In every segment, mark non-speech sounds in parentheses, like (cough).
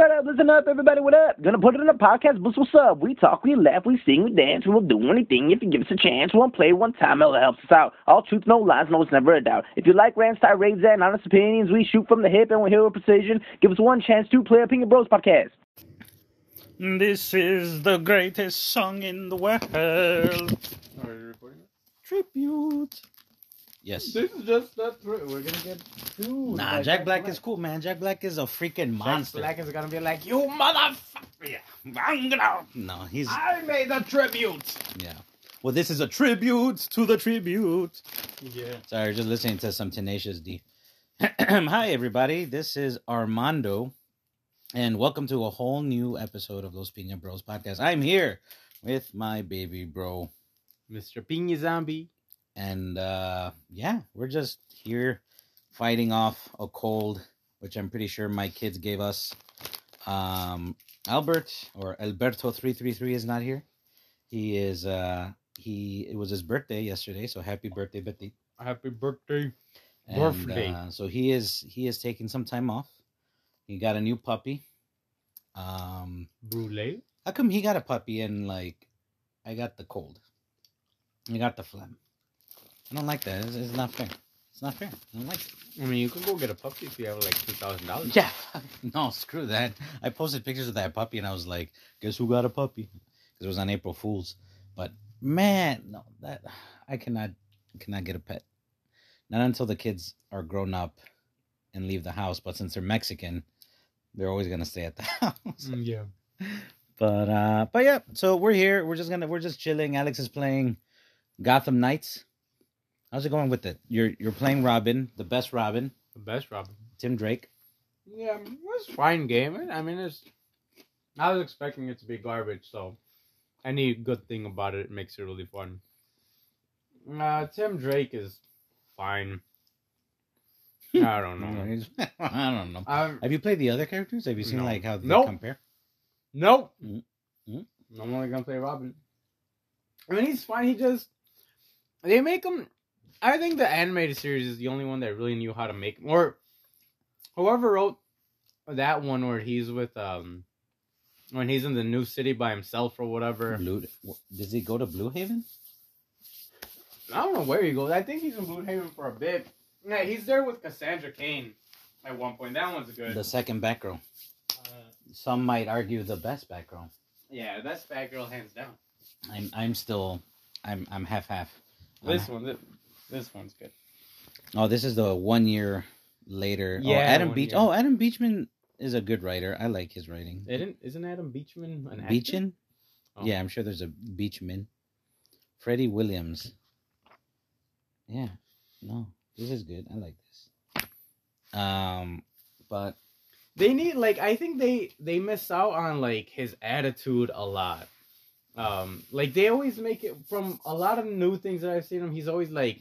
Shut up, listen up, everybody, what up? Gonna put it in a podcast, boost what's up? We talk, we laugh, we sing, we dance, we'll do anything if you give us a chance. We'll play one time, it'll help us out. All truth, no lies, no, it's never a doubt. If you like rants, tirades, and honest opinions, we shoot from the hip and we hear with precision. Give us one chance to play a Opinion Bros podcast. This is the greatest song in the world. Are you recording? Tribute. Yes. This is just that we're gonna get two. Nah, like, Jack Black is cool, man. Jack Black is a freaking monster. Jack monster. Black is gonna be like, you motherfucker! Yeah, I'm gonna. No, he's I made a tribute. yeah. Well, this is a tribute to the tribute. Yeah. Sorry, just listening to some Tenacious D. (clears throat) Hi, everybody. This is Armando, and welcome to a whole new episode of Los Pina Bros podcast. I'm here with my baby bro, Mr. Pina Zombie. And uh yeah, we're just here fighting off a cold, which I'm pretty sure my kids gave us. Um, Albert or Alberto three three three is not here. He is uh he it was his birthday yesterday, so happy birthday, Betty. Happy birthday. And, Birthday. uh, so he is he is taking some time off. He got a new puppy. Um, Brulee. how come he got a puppy and like I got the cold? I got the phlegm. I don't like that. It's, it's not fair. It's not fair. I don't like it. I mean, you can go get a puppy if you have like two thousand dollars. Yeah. (laughs) No, screw that. I posted pictures of that puppy and I was like, guess who got a puppy? Because it was on April Fool's. But man, no, that I cannot cannot get a pet. Not until the kids are grown up and leave the house. But since they're Mexican, they're always gonna stay at the (laughs) house. Mm, yeah. But uh but yeah, so we're here. We're just gonna we're just chilling. Alex is playing Gotham Knights. How's it going with it? You're you're playing Robin, the best Robin, The best Robin. Tim Drake. Yeah, it was fine game. I mean, it's. I was expecting it to be garbage, so any good thing about it makes it really fun. Uh, Tim Drake is fine. (laughs) I don't know. (laughs) I don't know. Um, Have you played the other characters? Have you seen No. like how they Nope. compare? Nope. Mm, mm. I'm only gonna play Robin. I mean, he's fine. He just they make him. I think the animated series is the only one that really knew how to make. Or whoever wrote that one where he's with um when he's in the new city by himself or whatever. Blue. Does he go to Blue Haven? I don't know where he goes. I think he's in Blue Haven for a bit. Yeah, he's there with Cassandra Cain at one point. That one's good. The second Batgirl. Uh, Some might argue the best Batgirl. yeah, that's Batgirl hands down. I'm I'm still I'm I'm half half. This one, this, one's good. Oh, this is the one year later. oh, Yeah, Adam Beach. year. Oh, Adam Beechen is a good writer. I like his writing. Isn't isn't Adam Beachman an actor? Beechen? Oh. Yeah, I'm sure there's a Beachman. Freddie Williams. Yeah. No, this is good. I like this. Um, but They need like I think they they miss out on like his attitude a lot. Um, like they always make it from a lot of new things that I've seen him. He's always like,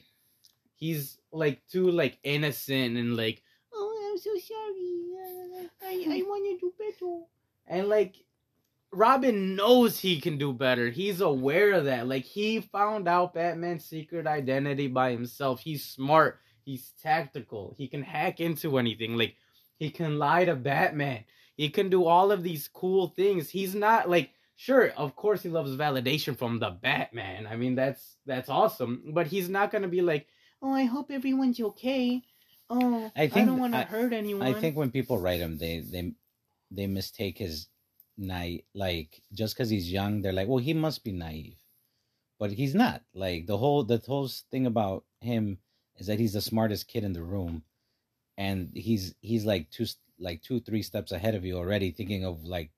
he's like too like innocent and like, oh, I'm so sorry. Uh, I I want to do better. And like, Robin knows he can do better. He's aware of that. Like he found out Batman's secret identity by himself. He's smart. He's tactical. He can hack into anything. Like he can lie to Batman. He can do all of these cool things. He's not like sure, of course he loves validation from the Batman. I mean that's that's awesome. But he's not gonna be like, Oh, I hope everyone's okay. Oh I I, don't wanna hurt anyone. I think when people write him, they they they mistake his naive. Like just because he's young, they're like, well, he must be naive, but he's not. Like the whole the whole thing about him is that he's the smartest kid in the room, and he's he's like two like two three steps ahead of you already, thinking of like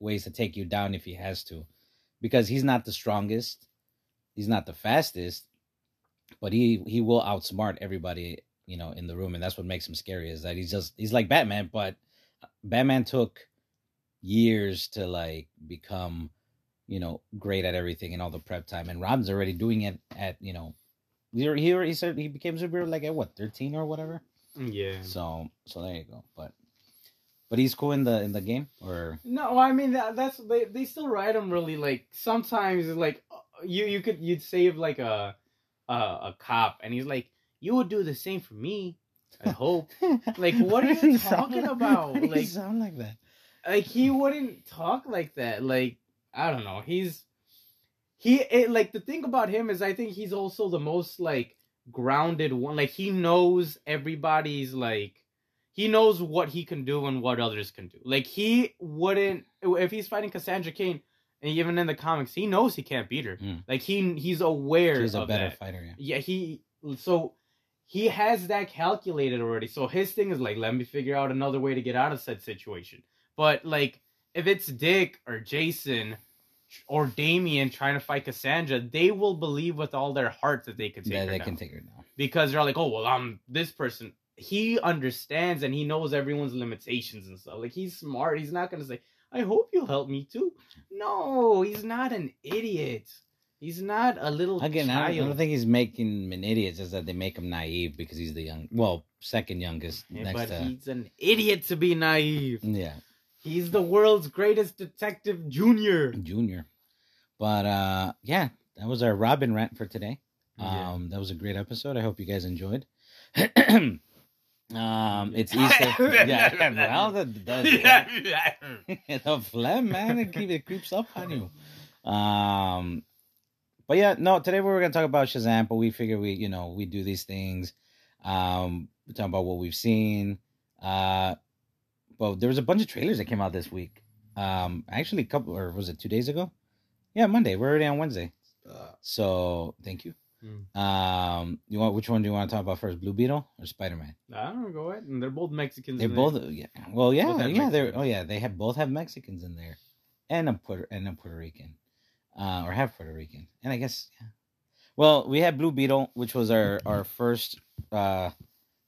ways to take you down if he has to, because he's not the strongest, he's not the fastest, but he he will outsmart everybody you know in the room and that's what makes him scary is that he's just he's like batman but batman took years to like become you know great at everything and all the prep time and robin's already doing it at you know he he, he said he became superhero like at what 13 or whatever Yeah. so so there you go but but he's cool in the in the game or No, I mean that, that's they they still ride him really like sometimes like uh, you you could you'd save like a a, a cop and he's like you would do the same for me. I (laughs) hope. Like, what are you he talking like- about? why Like- sound like that like he wouldn't talk like that. Like I don't know. He's he it, like the thing about him is I think he's also the most like grounded one. Like he knows everybody's like he knows what he can do and what others can do. Like he wouldn't if he's fighting Cassandra Cain and even in the comics, he knows he can't beat her. Mm. Like he he's aware He's a better that. fighter. Yeah. Yeah, he so he has that calculated already. So his thing is like, let me figure out another way to get out of said situation. But like, if it's Dick or Jason or Damian trying to fight Cassandra, they will believe with all their heart that they can take Yeah, her they down. can take her down. because they're like, oh well, I'm this person. He understands and he knows everyone's limitations and stuff. Like he's smart. He's not gonna say, "I hope you'll help me too." No, he's not an idiot. He's not a little Again, I child. don't, I don't think he's making him an idiot. It's just that they make him naive because he's the young, well, second youngest Yeah, next but to. he's an idiot to be naive. Yeah, He's the world's greatest detective junior. junior. But uh yeah, that was our Robin rant for today. Yeah. Um, that was a great episode. I hope you guys enjoyed. (clears throat) um, (laughs) it's Easter. (laughs) yeah, (laughs) well, that does the phlegm, man. It, keep, it creeps up on you. Um, but yeah, no. Today we were gonna talk about Shazam, but we figure we, you know, we do these things. Um, we talk about what we've seen. Uh, but there was a bunch of trailers that came out this week. Um, actually, a couple, or was it two days ago? Yeah, Monday. We're already on Wednesday. So thank you. Hmm. Um, you want which one do you want to talk about first? Blue Beetle or Spider Man? I don't know, go ahead. And they're both Mexicans. They're in both there. yeah. Well, yeah, Both yeah. They're oh yeah. They have both have Mexicans in there, and a Puerto and a Puerto Rican, uh, or have Puerto Rican, and I guess yeah. Well, we had Blue Beetle, which was our our first uh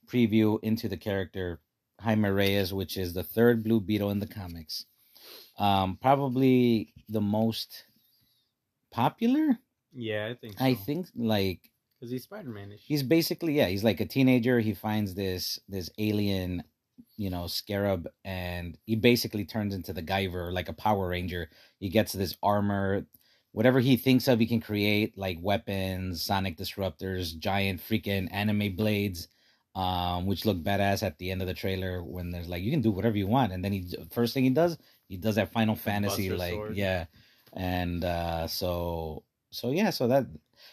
preview into the character Jaime Reyes, which is the third Blue Beetle in the comics. Um, probably the most popular. Yeah, I think. So. I think like because he's Spider Manish. he's basically yeah he's like a teenager he finds this this alien you know scarab and he basically turns into the guyver like a power ranger he gets this armor whatever he thinks of he can create like weapons sonic disruptors giant freaking anime blades um which look badass at the end of the trailer when there's like you can do whatever you want and then he first thing he does he does that final fantasy like Sword. yeah and uh so so yeah so that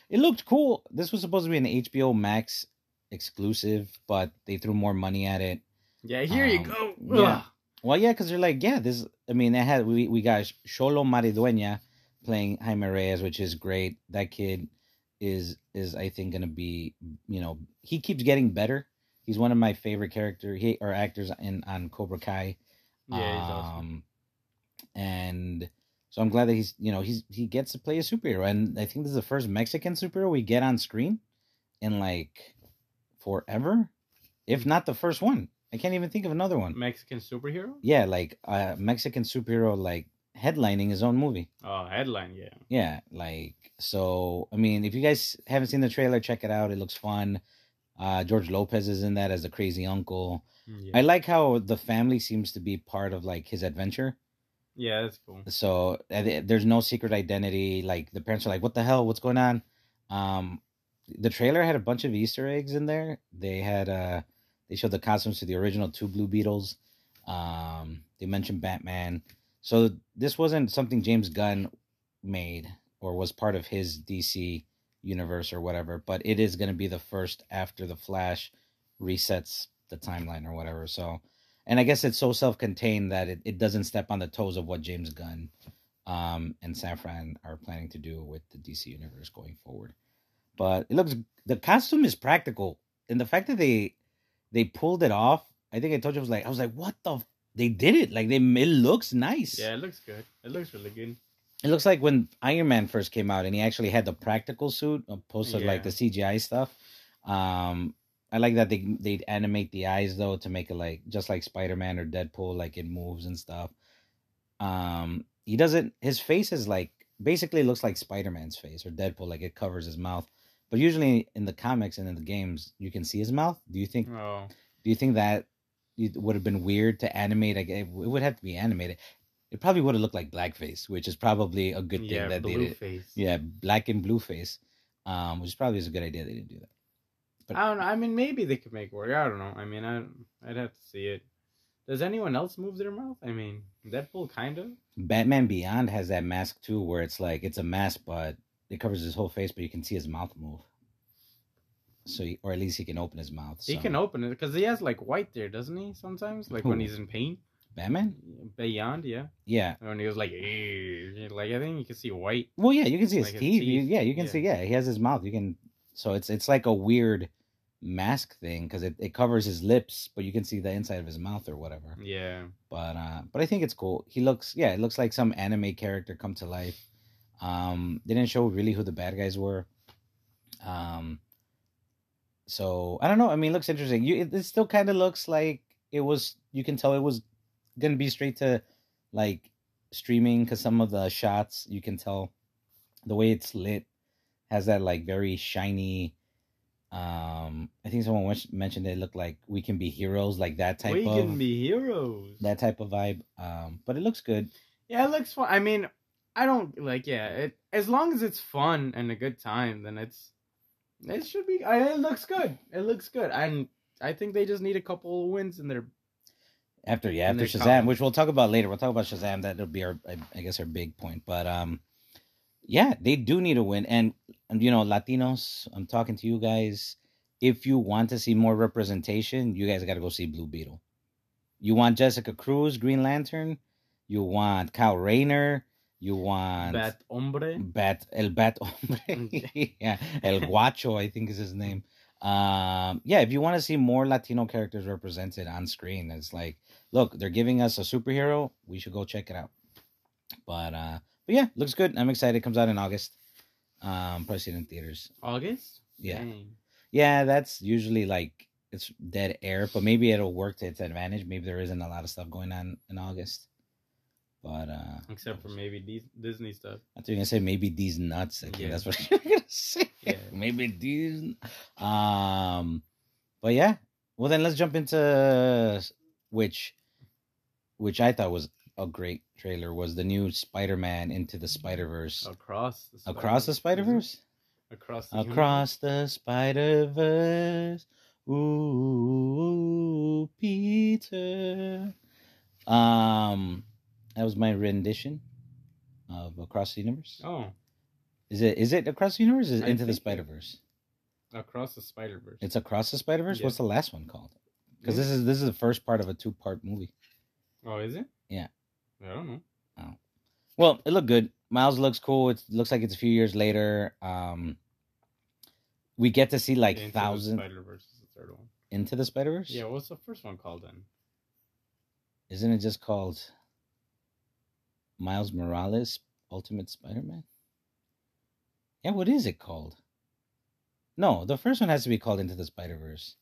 it looked cool. This was supposed to be an HBO Max exclusive, but they threw more money at it. yeah, here you Um, go. yeah. Well, yeah, because they're like, yeah, this. I mean, they had we we got Xolo Maridueña playing Jaime Reyes, which is great. That kid is is I think gonna be you know he keeps getting better. He's one of my favorite character he or actors in on Cobra Kai. Yeah, he's awesome. Um, And so I'm glad that he's you know he's he gets to play a superhero, and I think this is the first Mexican superhero we get on screen in like forever, if not the first one. I can't even think of another one. Mexican superhero. Yeah, like a Mexican superhero like headlining his own movie. Oh, headline. Yeah. Yeah, like so. I mean, if you guys haven't seen the trailer, check it out. It looks fun. Uh, George Lopez is in that as the crazy uncle. Yeah. I like how the family seems to be part of like his adventure. Yeah, that's cool. So there's no secret identity. Like the parents are like, "What the hell? What's going on?" Um, the trailer had a bunch of Easter eggs in there. They had uh, they showed the costumes to the original two Blue Beetles. Um, they mentioned Batman. So this wasn't something James Gunn made or was part of his DC universe or whatever, but it is going to be the first after the Flash resets the timeline or whatever. So, and I guess it's so self-contained that it, it doesn't step on the toes of what James Gunn um, and Safran are planning to do with the DC universe going forward. But it looks the costume is practical, and the fact that they they pulled it off, I think I told you I was like I was like, what the? F-? They did it like they it looks nice. Yeah, it looks good. It looks really good. It looks like when Iron Man first came out and he actually had the practical suit opposed to like the CGI stuff. Um, I like that they they animate the eyes though to make it like just like Spider Man or Deadpool, like it moves and stuff. Um, he doesn't. His face is like basically looks like Spider Man's face or Deadpool, like it covers his mouth. But usually in the comics and in the games, you can see his mouth. Do you think? Oh, Do you think that it would have been weird to animate? Like, it would have to be animated. It probably would have looked like blackface, which is probably a good thing yeah, that they did. face. Yeah, black and blue face, um, which probably is a good idea they didn't do that. But- I don't know. I mean, maybe they could make work. I don't know. I mean, I I'd have to see it. Does anyone else move their mouth? I mean, Deadpool kind of. Batman Beyond has that mask too, where it's like it's a mask, but it covers his whole face, but you can see his mouth move. So, he, or at least he can open his mouth. He can open it because he has like white there, doesn't he? Sometimes, like when he's in pain. Batman. Beyond, yeah. Yeah. When he was like, like I think you can see white. Well, yeah, you can see his Like teeth. You- teeth, yeah, you can yeah. see. Yeah, he has his mouth. You can. So it's it's like a weird mask thing because it, it covers his lips, but you can see the inside of his mouth or whatever. Yeah. But uh, but I think it's cool. He looks yeah, it looks like some anime character come to life. Um, they didn't show really who the bad guys were. Um, so I don't know. I mean, it looks interesting. You it, it still kind of looks like it was. You can tell it was gonna be straight to like streaming because some of the shots you can tell the way it's lit has that like very shiny. Um, I think someone mentioned it looked like we can be heroes, like that type we of can be heroes. that type of vibe. Um, but it looks good. Yeah, it looks fun. I mean, I don't like. Yeah, it as long as it's fun and a good time, then it's it should be. I, it looks good. It looks good. And I think they just need a couple of wins in their. After yeah, after Shazam, which we'll talk about later. We'll talk about Shazam. That'll be our, I, I guess, our big point. But um, yeah, they do need a win, and, and you know, Latinos. I'm talking to you guys. If you want to see more representation, you guys got to go see Blue Beetle. You want Jessica Cruz, Green Lantern. You want Kyle Rayner. You want Bat hombre. Bat El Bat Hombre. (laughs) (laughs) yeah, El Gaucho, I think is his name. Um, yeah, if you want to see more Latino characters represented on screen, it's like, look, they're giving us a superhero. We should go check it out. But uh, but yeah, looks good. I'm excited. It comes out in August. Um, probably see it in theaters. August. Yeah, Dang. yeah, that's usually like it's dead air, but maybe it'll work to its advantage. Maybe there isn't a lot of stuff going on in August. But uh, Except for maybe Dis- Disney stuff. I thought you were gonna say maybe these nuts. Think Yeah. that's what you're gonna say. (laughs) Yeah. maybe these. Um, but yeah. Well, then let's jump into which, which I thought was a great trailer was the new Spider-Man into the Spider-Verse. Across. The Spider-Verse? Across the Spider-Verse. Across. The Across the Spider-Verse. Ooh, Peter. Um, that was my rendition of Across the Universe. Oh, Is it is it across the universe? Is it into the think Spider Verse? across the Spider Verse. It's across the Spider Verse. Yeah. What's the last one called? Because this is this is the first part of a two part movie. Oh, is it? Yeah. I don't know. Well, it looked good. Miles looks cool. It looks like it's a few years later. Um, we get to see like thousands Spider Verse is the third one. into the Spider Verse. Yeah, what's the first one called then? Isn't it just called Miles Morales Ultimate Spider Man? Yeah, what is it called? No, the first one has to be called Into the Spider Verse,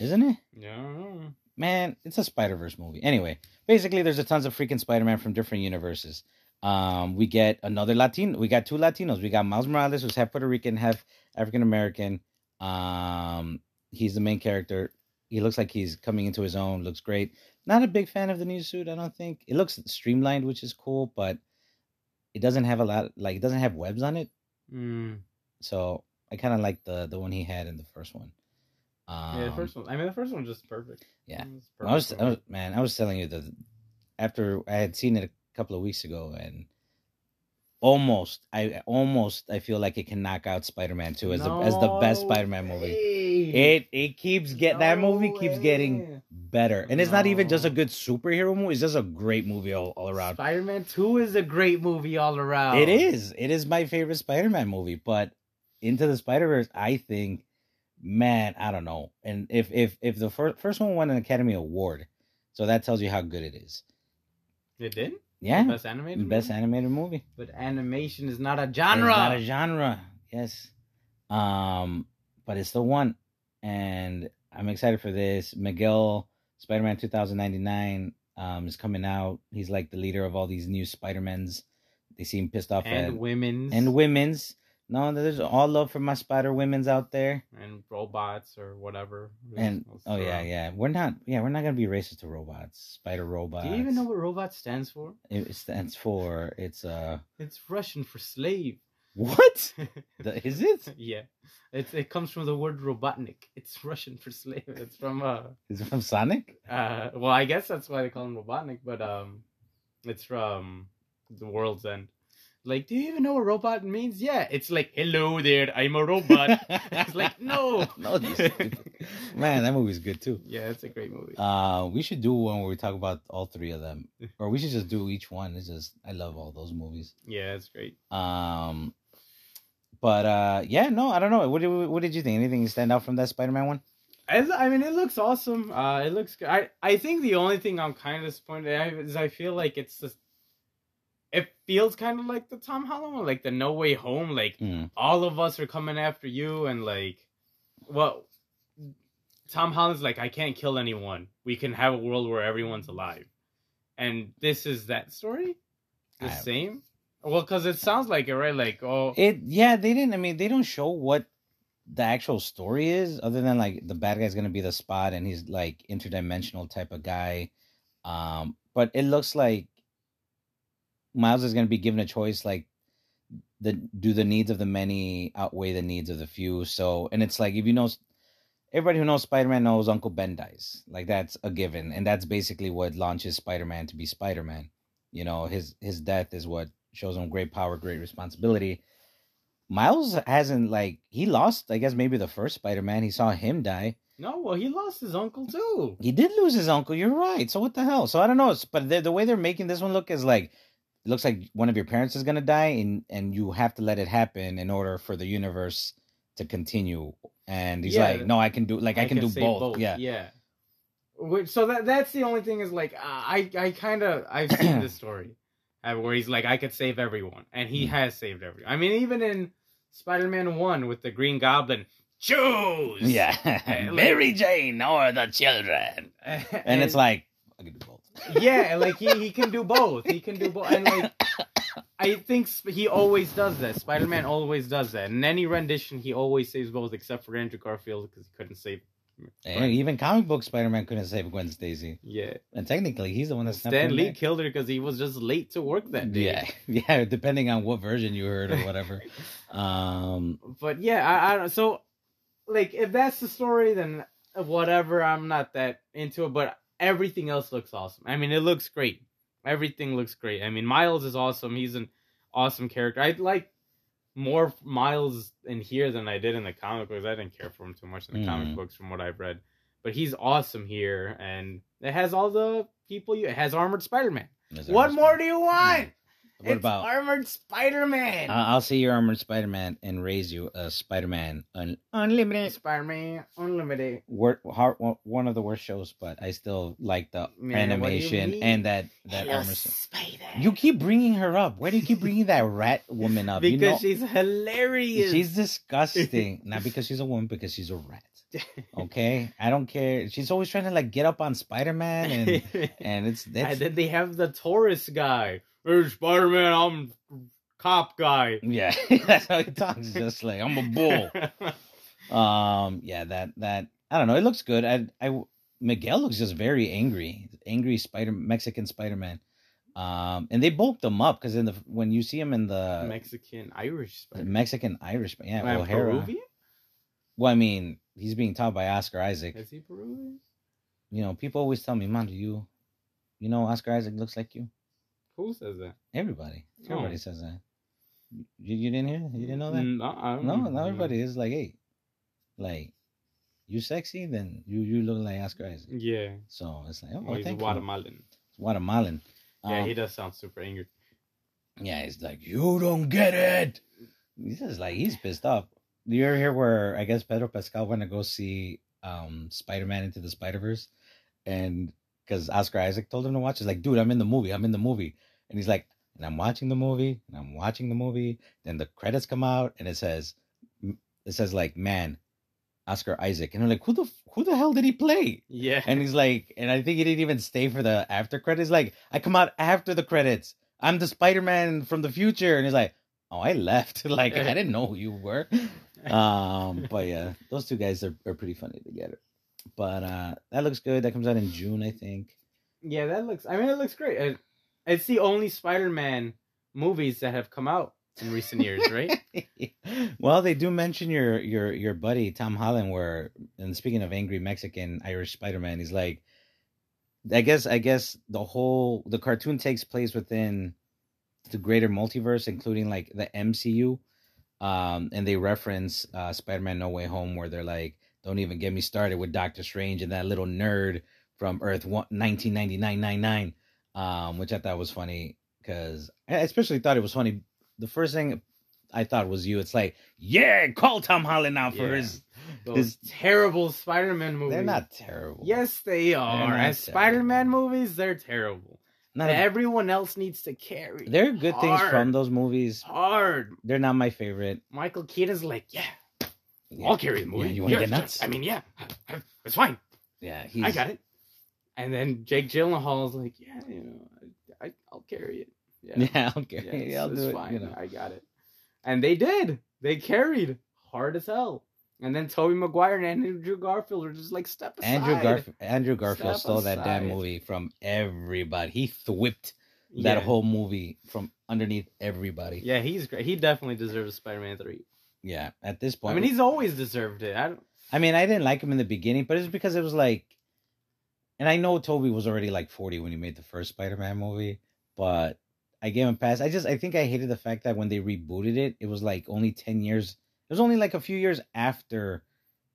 isn't it? Yeah, I don't know. Man, it's a Spider Verse movie. Anyway, basically, there's a tons of freaking Spider Man from different universes. Um, we get another Latino. We got two Latinos. We got Miles Morales, who's half Puerto Rican, half African American. Um, he's the main character. He looks like he's coming into his own. Looks great. Not a big fan of the new suit. I don't think it looks streamlined, which is cool, but it doesn't have a lot. Like it doesn't have webs on it. Mm. So I kind of like the the one he had in the first one. Um, yeah, the first one. I mean, the first one's just perfect. yeah. It's I was, I was, man, I was telling you that after I had seen it a couple of weeks ago, and almost, I almost, I feel like it can knock out Spider Man Two as the as the best Spider Man movie. It it keeps get that movie No keeps getting better, and it's not even just a good superhero movie; it's just a great movie all, all around. Spider-Man Two is a great movie all around. It is, it is my favorite Spider Man movie, but Into the Spider Verse, I think, man, I don't know, and if if if the first first one won an Academy Award, so that tells you how good it is. It did. Yeah, The best animated. best movie? animated movie. But animation is not a It's genre. not a genre. Yes. Um, but it's the one. And I'm excited for this. Miguel Spider-Man 2099 um is coming out. He's like the leader of all these new Spider-Mans. They seem pissed off and at women's and women's. No, there's all love for my spider women's out there. and robots or whatever. And oh yeah, out. yeah. We're not yeah, we're not gonna be racist to robots. Spider robots. Do you even know what robot stands for? it stands for it's uh It's Russian for slave. What? (laughs) The- Is it? yeah, it's it comes from the word robotnik. It's Russian for slave. It's from uh Is it from Sonic? uh well I guess that's why they call him robotnik, but um it's from the world's end. Like, do you even know what robot means? Yeah, it's like hello there, I'm a robot. it's like (laughs) no, No. Man, that movie's good too. yeah, it's a great movie. Uh, we should do one where we talk about all three of them, or we should just do each one. It's just I love all those movies. yeah, it's great. Um, but uh, yeah, no, I don't know. What did what did you think? Anything stand out from that Spider-Man one? I, I mean, it looks awesome. Uh, it looks good. I, I think the only thing I'm kind of disappointed is I feel like it's just. It feels kind of like the Tom Holland one, like the No Way Home. Like Mm. all of us are coming after you, and like, well, Tom Holland's like, I can't kill anyone. We can have a world where everyone's alive, and this is that story, the I- same. Well, because it sounds like it, right? Like, oh, It yeah, they didn't. I mean, they don't show what the actual story is, other than like the bad guy's gonna be the spot, and he's like interdimensional type of guy. Um, but it looks like Miles is gonna be given a choice, like the do the needs of the many outweigh the needs of the few. So, and it's like if you know, everybody who knows Spider Man knows Uncle Ben dies, like that's a given, and that's basically what launches Spider Man to be Spider Man. You know, his his death is what shows him great power, great responsibility. Miles hasn't like he lost, I guess maybe the first Spider Man. He saw him die. no, well, he lost his uncle too. He did lose his uncle. You're right. So what the hell? So I don't know. But the, the way they're making this one look is like it looks like one of your parents is gonna die, and and you have to let it happen in order for the universe to continue. And he's Yeah. like, no, I can do like I, can, do save both. Yeah. yeah. Which, so that that's the only thing is like uh, I I kind of I've seen this (clears throat) story uh, where he's like I could save everyone and he Mm. has saved everyone. I mean even in Spider-Man 1 with the Green Goblin, choose. Yeah. (laughs) (laughs) like- Mary Jane or the children. and, (laughs) And it's like I can do both. Yeah, like he he can do both. He can do both and like I think sp- he always does that. Spider-Man always does that. In any rendition he always saves both except for Andrew Garfield because he couldn't save even comic book Spider Man couldn't save Gwen Stacy. yeah. And technically he's the one that Stan Lee back. killed her because he was just late to work that day. Yeah, (laughs) yeah, depending on what version you heard or whatever. (laughs) um, But yeah, I, I don't. So, like, if that's the story, then whatever. I'm not that into it. But everything else looks awesome. I mean, it looks great. Everything looks great. I mean, Miles is awesome. He's an awesome character. I like more Miles in here than I did in the comic books. I didn't care for him too much in the Mm. comic books, from what I've read. But he's awesome here, and it has all the people. You it has armored Spider-Man. What Armored more Spider- do you want? What it's about? armored Spider-Man? Uh, I'll see your armored Spider Man and raise you a Spider Man un- unlimited. Spider-Man Unlimited. Wor- har- one of the worst shows, but I still like the Man, what do you animation and that that Hello, armor. Spider. You keep bringing her up. Why do you keep bringing that rat woman up? You because know- she's hilarious. She's disgusting. (laughs) Not because she's a woman, because she's a rat. (laughs) Okay, I don't care. She's always trying to like get up on Spider Man, and (laughs) and it's that's and then they have the Taurus guy. Hey, Spider Man, I'm cop guy. yeah, (laughs) that's how he talks. Just like I'm a bull. (laughs) Um, yeah, that that I don't know. It looks good. I I Miguel looks just very angry, angry Spider Mexican Spider Man. Um, and they bulked him up because in the when you see him in the Mexican Irish. Mexican Irish, yeah, Man, O'Hara. Peruvian? Well, I mean, he's being taught by Oscar Isaac. Is he Peruvian? You know, people always tell me, "Man, do you, you know, Oscar Isaac looks like you?" Who says that? Everybody, Oh. everybody says that. You, you didn't hear? You didn't know that? No, I don't No, know. not everybody is like, hey, like, you sexy, then you you look like Oscar Isaac. Yeah. So it's like, oh, Oh, well, he's thank you. Guatemalan. Guatemalan. Yeah, Um, he does sound super angry. Yeah, he's like, you don't get it. He's just like, he's pissed off. You ever hear where I guess Pedro Pascal went to go see um Spider Man into the Spider Verse, and because Oscar Isaac told him to watch, he's like, dude, I'm in the movie, I'm in the movie, and he's like, and I'm watching the movie, and I'm watching the movie. Then the credits come out, and it says, it says like, man, Oscar Isaac, and I'm like, who the who the hell did he play? Yeah. And he's like, and I think he didn't even stay for the after credits. Like, I come out after the credits. I'm the Spider Man from the future. And he's like, oh, I left. (laughs) like, I didn't know who you were. (laughs) Um, but yeah, those two guys are, are pretty funny together. But uh that looks good. That comes out in June, I think. yeah, that looks. I mean, it looks great. It, it's the only Spider-Man movies that have come out in recent years, right? (laughs) well, they do mention your your your buddy Tom Holland. Where and speaking of angry Mexican Irish Spider Man, he's like, I guess I guess the whole the cartoon takes place within the greater multiverse, including like the MCU. Um, and they reference uh, Spider Man No Way Home, where they're like, "Don't even get me started with Doctor Strange and that little nerd from Earth one, 1999 um, which I thought was funny because I especially thought it was funny. The first thing I thought was you. It's like, yeah, call Tom Holland out for Yeah. his. Those his terrible Spider-Man movies. they're not terrible. Yes, they are. As terrible. Spider-Man movies, they're terrible. not a- Everyone else needs to carry. there are good things from those movies. Hard. They're not my favorite. Michael Keaton's like, yeah, Yeah. I'll carry the movie. Yeah, you wanna get nuts? I mean, yeah, it's fine. Yeah, he's, I got it. And then Jake Gyllenhaal is like, yeah, you know, I, I, I'll carry it. Yeah, (laughs) Yeah, okay. Yeah, it's, I'll it's do it. fine. You know. I got it. And they did. They carried hard as hell. And then Tobey Maguire and Andrew Garfield were just like step aside. Andrew Garfield. Andrew Garfield Step stole that damn movie from everybody. He whipped that Yeah. whole movie from underneath everybody. Yeah, he's great. He definitely deserves Spider-Man three. Yeah, at this point, I mean, he's always deserved it. I don't. I mean, I didn't like him in the beginning, but it's because it was like, and I know Tobey was already like forty when he made the first Spider-Man movie, but I gave him a pass. I just, I think I hated the fact that when they rebooted it, it was like only ten years. It was only like a few years after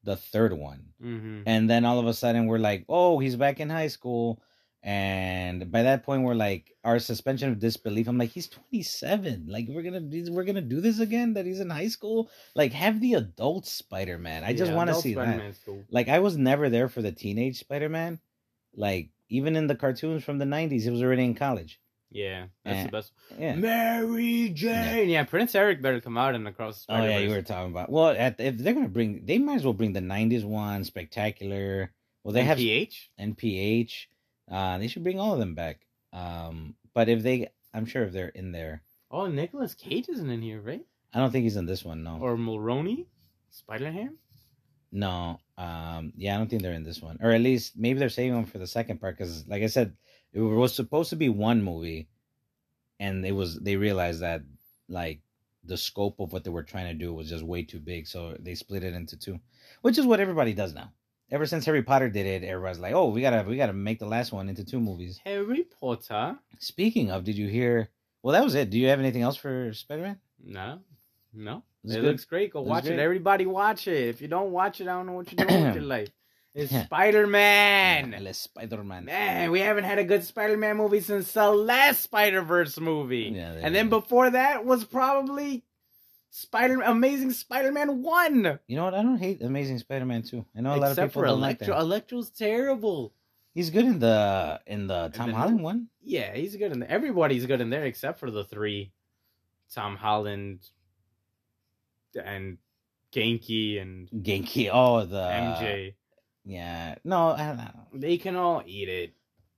the third one, Mm-hmm. and then all of a sudden we're like, oh, he's back in high school. And by that point, we're like our suspension of disbelief. I'm like, he's 27. Like we're gonna we're gonna do this again. That he's in high school. Like have the adult Spider Man. I just want to see that. Spider-Man's Cool. Like I was never there for the teenage Spider Man. Like even in the cartoons from the 90s, he was already in college. Yeah, that's the best. Yeah. Mary Jane. Yeah. Prince Eric better come out and across. Oh yeah, you were talking about. Well, at, if they're gonna bring, they might as well bring the '90s one, Spectacular. Well, they have PH. NPH. Uh, they should bring all of them back. Um, but if they, I'm sure if they're in there, Oh, Nicolas Cage isn't in here, right? I don't think he's in this one. No, Or Mulaney, Spider Ham. no. Um, yeah, I don't think they're in this one, or at least maybe they're saving them for the second part. Because, like I said, it was supposed to be one movie, and it was they realized that like the scope of what they were trying to do was just way too big, so they split it into two, which is what everybody does now. Ever since Harry Potter did it, everybody's like, "Oh, we gotta, we gotta make the last one into two movies." Harry Potter. Speaking of, did you hear? Well, that was it. Do you have anything else for Spider Man? No, no. It looks great. Go watch great. it. Everybody watch it. If you don't watch it, I don't know what you're doing with your (clears throat) life. It's Yeah. Spider Man. El Spider Man. Man, we haven't had a good Spider Man movie since the last Spider Verse movie. Yeah, and then before that was probably Spider Amazing Spider Man 1. You know what? I don't hate Amazing Spider Man two. I know a lot of people for don't like Electro. that. Electro's terrible. He's good in the in the Tom then Holland one. Yeah, he's good in there. Everybody's good in there except for the three Tom Holland and Genki and Genki. Oh, the MJ. Yeah. No, I don't know. They can all eat it.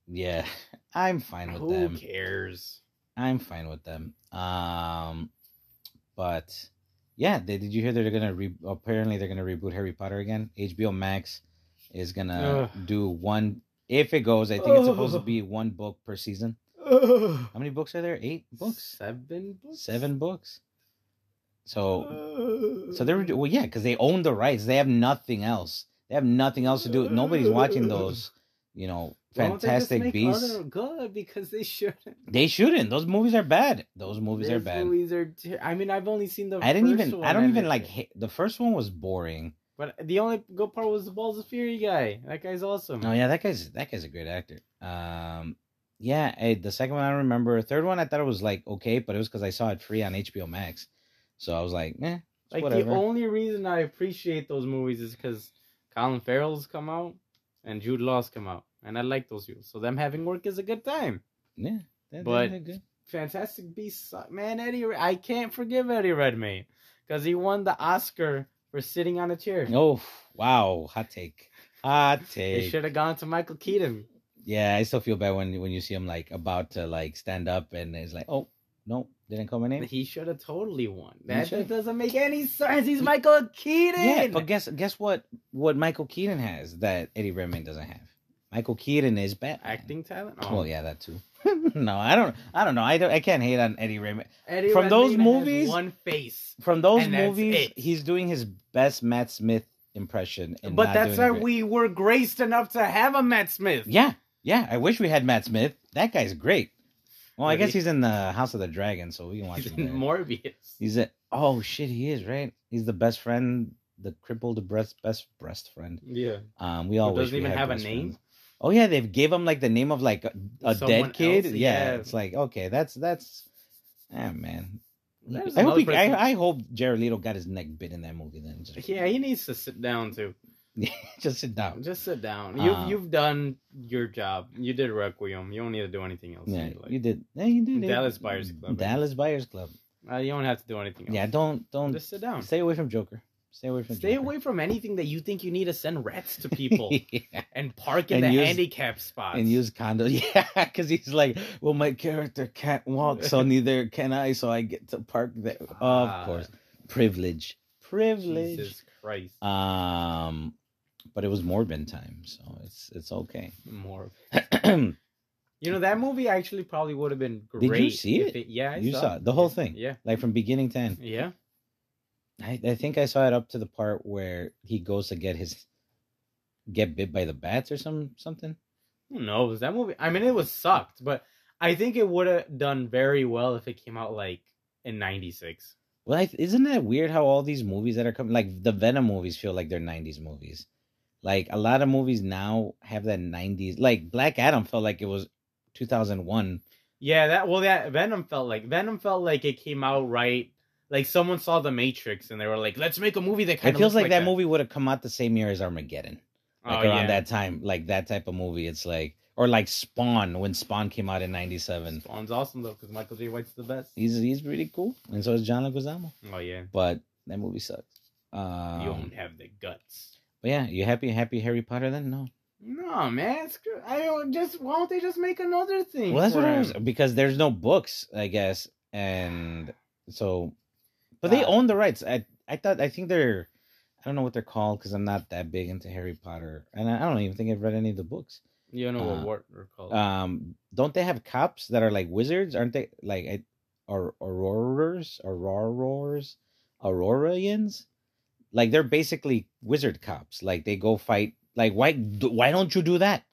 Yeah, (laughs) I'm fine with Who them. Who cares? I'm fine with them. Um, but yeah, they, did you hear that they're gonna re- apparently they're gonna reboot Harry Potter again? HBO Max is gonna Ugh. do one. If it goes, I think it's supposed to be one book per season. How many books are there? Eight books? Seven books? Seven books. So So they're well, yeah, because they own the rights. They have nothing else. They have nothing else to do. Nobody's watching those, you know, Why don't they just Fantastic Beasts. good because they shouldn't. They shouldn't. Those movies are bad. Those movies are bad. Movies are. Ter- I mean, I've only seen the. I didn't even. I don't even like. ha- The first one was boring. But the only good part was the Balls of Fury guy. That guy's awesome. Oh yeah, that guy's that guy's a great actor. Um, yeah. Hey, the second one I remember. Third one I thought it was like okay, but it was because I saw it free on HBO Max, so I was like, eh, Like whatever. the only reason I appreciate those movies is because Colin Farrell's come out and Jude Law's come out, and I like those people. So them having work is a good time. yeah, they- but- they're good. Fantastic Beasts, man, Eddie. I can't forgive Eddie Redmayne because he won the Oscar for sitting on a chair. Oh wow, hot take, hot take. They should have gone to Michael Keaton. Yeah, I still feel bad when when you see him like about to like stand up and it's like, oh no, didn't call my name. He should have totally won. That doesn't make any sense. He's Michael Keaton. Yeah, but guess guess what? What Michael Keaton has that Eddie Redmayne doesn't have. Michael Keaton is Batman. acting talent. Oh. Well, yeah, that too. (laughs) no, I don't. I don't know. I don't. I can't hate on Eddie Redmayne. Eddie From those Redmayne has movies- one face. From those movies, he's doing his best Matt Smith impression. But that's why we were graced enough to have a Matt Smith. Yeah, yeah. I wish we had Matt Smith. That guy's great. Well, I guess he's in the House of the Dragon, so we can watch He's him. in there. Morbius. He's a oh shit, he is right. He's the best friend, the crippled breast best breast friend. Yeah. Um, we all doesn't even have a name? friends. Oh yeah, they've gave him like the name of like a, a dead kid. else? Yeah, Yeah. it's like okay, that's that's. Ah man, I hope he, I, I hope Jared Leto got his neck bit in that movie. Then just, Yeah, he needs to sit down too. (laughs) just sit down. Just sit down. You've Um, you've done your job. You did Requiem. You don't need to do anything else. Yeah, You, like- you did. Yeah, you did. Dallas Buyers Club. Dallas Buyers Club. uh, you don't have to do anything else. Yeah, don't don't Just sit down. stay away from Joker. Stay away from. Stay Joker. away from anything that you think you need to send rats to (laughs) people yeah. and park in And the use- handicap spots. and use condos. (laughs) Yeah, because he's like, well, my character can't walk, so (laughs) neither can I. So I get to park there. Ah. of course, privilege, privilege. Jesus Christ. Um, but it was Morbin time, so it's it's okay. More. (clears throat) you You know that movie actually probably would have been great. Did you see if it? Yeah, I saw it, the whole thing, Yeah, like from beginning to end. yeah. I, I think I saw it up to the part where he goes to get his get bit by the bats or some something. Who knows that movie? I mean, it was sucked, but I think it would have done very well if it came out like in '96. Well, I, isn't that weird how all these movies that are coming, like the Venom movies, feel like they're '90s movies. Like a lot of movies now have that '90s. Like Black Adam felt like it was 2001. Yeah, that well, that Venom felt like Venom felt like it came out right. Like someone saw The Matrix and they were like, "Let's make a movie that kind of feels like, that, movie would have come out the same year as Armageddon, like oh, around yeah. that time, like that type of movie. It's like, or like Spawn when Spawn came out in '97. Spawn's awesome though because Michael Jai White's the best. He's he's pretty cool, and so is John Leguizamo. Oh yeah, But that movie sucks. Um, you don't have the guts. But yeah, you happy happy Harry Potter then? No. No man, screw, I don't just. Why don't they just make another thing? Well, that's what I was because there's no books, I guess, and so, but they Uh, own the rights. I I thought I think they're I don't know what they're called because I'm not that big into Harry Potter, and I I don't even think I've read any of the books. You know uh, what they're called? Um, don't they have cops that are like wizards? Aren't they like I- or auroras, aurorors, aurorians? Like they're basically wizard cops. Like they go fight. Like why why don't you do that?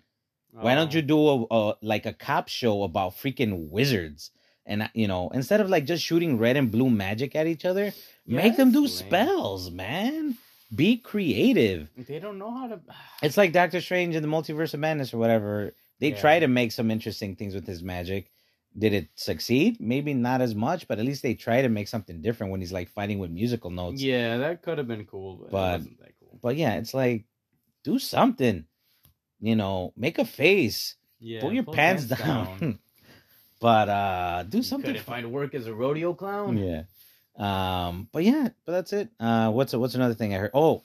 Why don't Oh. you do a, a like a cop show about freaking wizards? And you know, instead of like just shooting red and blue magic at each other, make them do man. spells, man. Be creative. They don't know how to. (sighs) It's like Doctor Strange in the Multiverse of Madness or whatever. They Yeah. try to make some interesting things with his magic. Did it succeed? Maybe not as much, but at least they try to make something different when he's like fighting with musical notes. Yeah, that could have been cool, but, But- it wasn't that cool. But yeah, it's like do something. You know, make a face. Yeah, pull your pants, down. (laughs) but uh do something. Couldn't find work as a rodeo clown. Yeah. Um, but yeah, but that's it. Uh what's what's another thing I heard? Oh,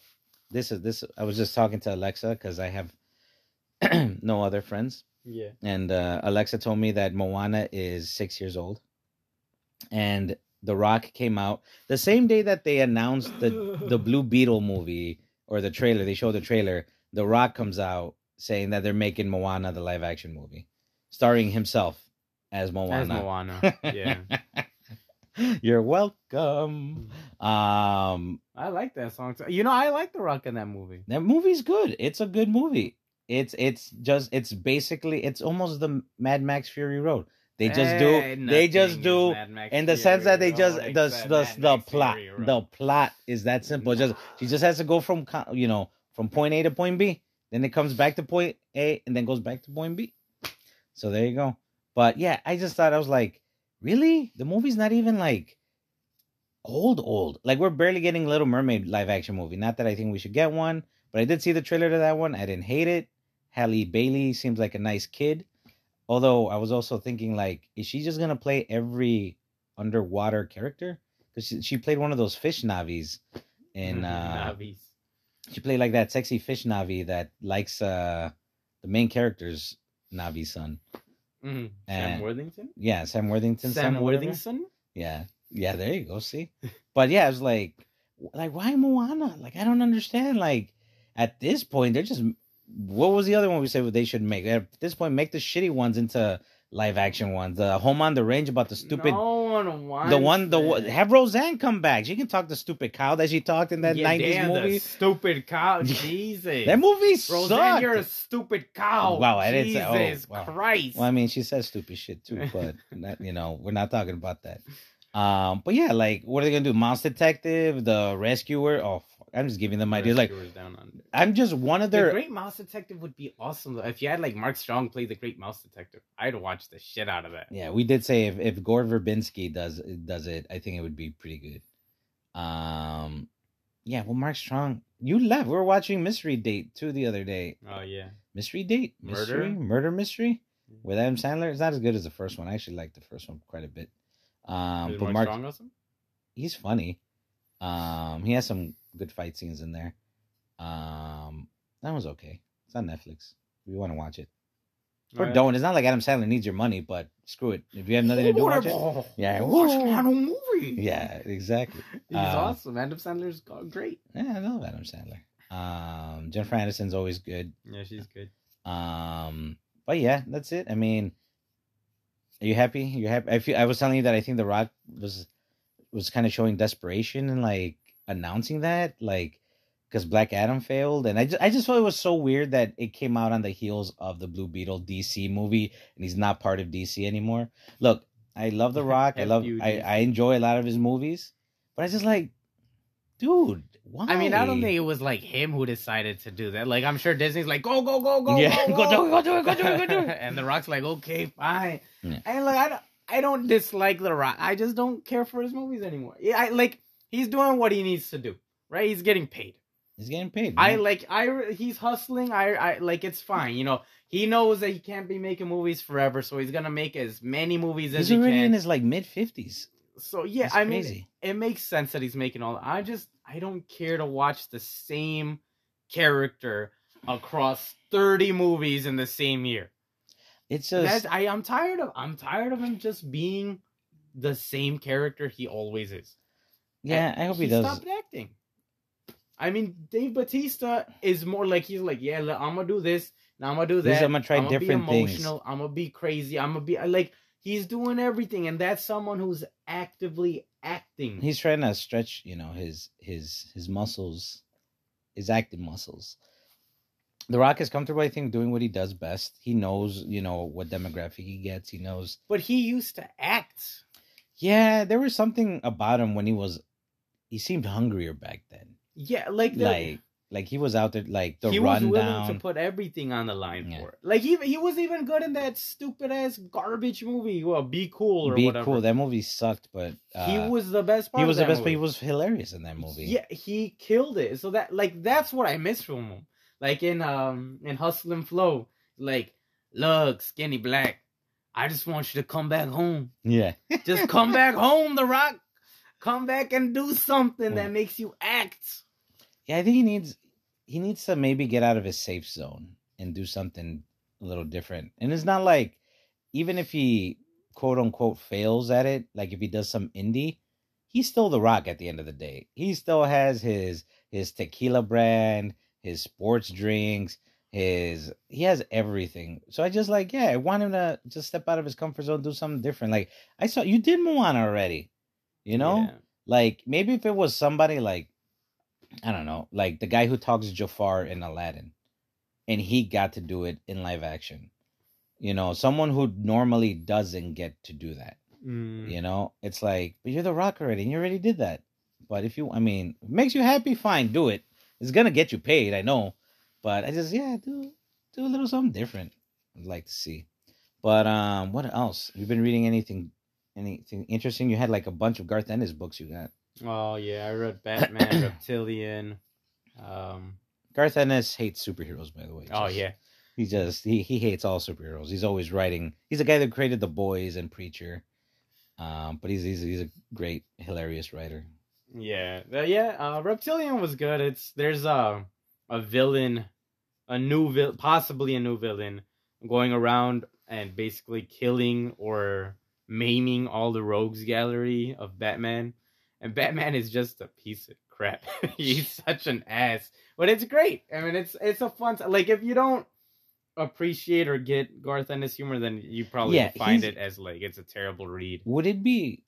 this is this I was just talking to Alexa because I have (clears throat) no other friends. Yeah. And uh Alexa told me that Moana is six years old. And The Rock came out the same day that they announced the the Blue (laughs) Beetle movie or the trailer, they showed the trailer, The Rock comes out saying that they're making Moana the live action movie. Starring himself as Moana. As Moana. Yeah. (laughs) You're welcome. Um, I like that song. too. You know, I like The Rock in that movie. that movie's good. It's a good movie. It's it's just it's basically it's almost the Mad Max Fury Road. They just Eh, do they just do is Mad Max in the Fury sense that they just the the the plot the plot is that simple. Just she just has to go from you know from point A to point B, then it comes back to point A and then goes back to point B. So there you go. But yeah, I just thought I was like, really? The movie's not even like old old. Like we're barely getting Little Mermaid live action movie. Not that I think we should get one, but I did see the trailer to that one. I didn't hate it. Halle Bailey seems like a nice kid. Although I was also thinking like, is she just gonna play every underwater character? Because she, she played one of those fish navis, and uh, Navis. she played like that sexy fish navi that likes uh the main character's navi son. Mhm. and- Sam Worthington. Yeah, Sam Worthington. Sam whatever. Worthington. Yeah, yeah. There you go. See, (laughs) but yeah, I was like, like why Moana? Like I don't understand. Like at this point, they're just. What was the other one we said they should make? At this point, make the shitty ones into live action ones. The Home on the Range about the stupid. No one wants the one, the one- have Roseanne come back. She can talk the stupid cow that she talked in that Yeah, '90s damn, the movie. stupid cow. (laughs) Jesus. That movie Roseanne, sucked. you're a stupid cow. Wow, I didn't Jesus say- oh, wow. Christ. Well, I mean, she says stupid shit too, but (laughs) that, you know, we're not talking about that. Um, but yeah, like, what are they gonna do? Mouse Detective, The Rescuer. Oh, I'm just giving them ideas. Like, Down Under. I'm just one of The their. Great Mouse Detective would be awesome though. If you had like Mark Strong play the Great Mouse Detective, I'd watch the shit out of that. Yeah, we did say if, if Gore Verbinski does does it, I think it would be pretty good. Um, yeah, well, Mark Strong, you left. We were watching Mystery Date too the other day. Oh yeah. Mystery Date, mystery, Murder? murder mystery with Adam Sandler. It's not as good as the first one. I actually like the first one quite a bit. Um, Is but Mark, Mark, Strong awesome? he's funny. Um, he has some good fight scenes in there. Um, that was okay. It's on Netflix. If you want to watch it, or Alright. don't. It's not like Adam Sandler needs your money, but screw it. If you have nothing to do, watch it. Yeah. watch a movie. (laughs) Yeah, exactly. He's Um, awesome. Adam Sandler's great. Yeah, I love Adam Sandler. Um, Jennifer Aniston's always good. Yeah, she's good. Um, but yeah, that's it. I mean, are you happy? You're happy. I feel. I was telling you that I think The Rock was was kind of showing desperation and like announcing that, like because Black Adam failed, and I just I just thought it was so weird that it came out on the heels of the Blue Beetle DC movie, and he's not part of DC anymore. Look, I love The (laughs) Rock. I love. I I enjoy a lot of his movies, but I just like, dude, why? I mean, I don't think it was like him who decided to do that. Like, I'm sure Disney's like, go, go, go, go, Yeah, go, (laughs) go do it, go do it, go do it, go do it. (laughs) and The Rock's like, okay, fine. Yeah. And like, I don't, I don't dislike The Rock. I just don't care for his movies anymore. Yeah, I like he's doing what he needs to do. Right? He's getting paid. He's getting paid. I like I he's hustling. I I like it's fine. You know, he knows that he can't be making movies forever, so he's gonna make as many movies as He's he already can. in his like mid fifties. so yeah, That's I mean, it makes sense that he's making all. I just I don't care to watch the same character across thirty movies in the same year. It's just That's, I I'm tired of I'm tired of him just being the same character he always is. yeah. I hope he, he does. stopped acting. I mean, Dave Batista is more like he's like, yeah, I'm gonna do this, now I'm gonna do This, that. I'm gonna try be different things. emotional. I'm gonna be crazy. I'm gonna be like, he's doing everything, and that's someone who's actively acting. He's trying to stretch, you know, his his his muscles, his acting muscles. The Rock is comfortable, I think, doing what he does best. He knows, you know, what demographic he gets. He knows. but he used to act. Yeah, there was something about him when he was. He seemed hungrier back then. Yeah, like the, Like, like he was out there, like the he was willing to put everything on the line Yeah. for it. Like he he was even good in that stupid ass garbage movie. Well, Be Cool or Be whatever. cool. That movie sucked, but uh, he was the best part. he was the best, but he was hilarious in that movie. Yeah, he killed it. So that like that's what I miss from him. Like in um in Hustle and Flow, like, look, skinny black, I just want you to come back home. yeah. (laughs) Just come back home, The Rock. Come back and do something Yeah. that makes you act. Yeah, I think he needs he needs to maybe get out of his safe zone and do something a little different. And it's not like even if he quote unquote fails at it, like if he does some indie, he's still the rock at the end of the day. He still has his his tequila brand, his sports drinks, his he has everything. So I just like, yeah, I want him to just step out of his comfort zone, do something different. Like I saw you did Moana already. You know? Yeah. Like maybe if it was somebody like I don't know, like the guy who talks Jafar in Aladdin, and he got to do it in live action. You know, someone who normally doesn't get to do that. Mm. You know, it's like, but you're the rock already, and you already did that. But if you, I mean, makes you happy, fine, do it. It's gonna get you paid, I know. But I just, yeah, do do a little something different. I'd like to see. But um, what else? You've been reading anything, anything interesting? You had like a bunch of Garth Ennis books. You got. Oh yeah, I read Batman, (coughs) Reptilian. Um. Garth Ennis hates superheroes, by the way. Oh yeah. he just he he hates all superheroes. He's always writing. He's the guy that created the Boys and Preacher. Um, but he's he's he's a great, hilarious writer. Yeah, Uh, yeah. Uh, Reptilian was good. It's there's a a villain, a new vil, possibly a new villain, going around and basically killing or maiming all the rogues gallery of Batman, and Batman is just a piece of crap. (laughs) He's (laughs) such an ass, but it's great. I mean, it's it's a fun. Like if you don't appreciate or get Garth Ennis humor, then you probably Yeah, find it as like it's a terrible read. Would it be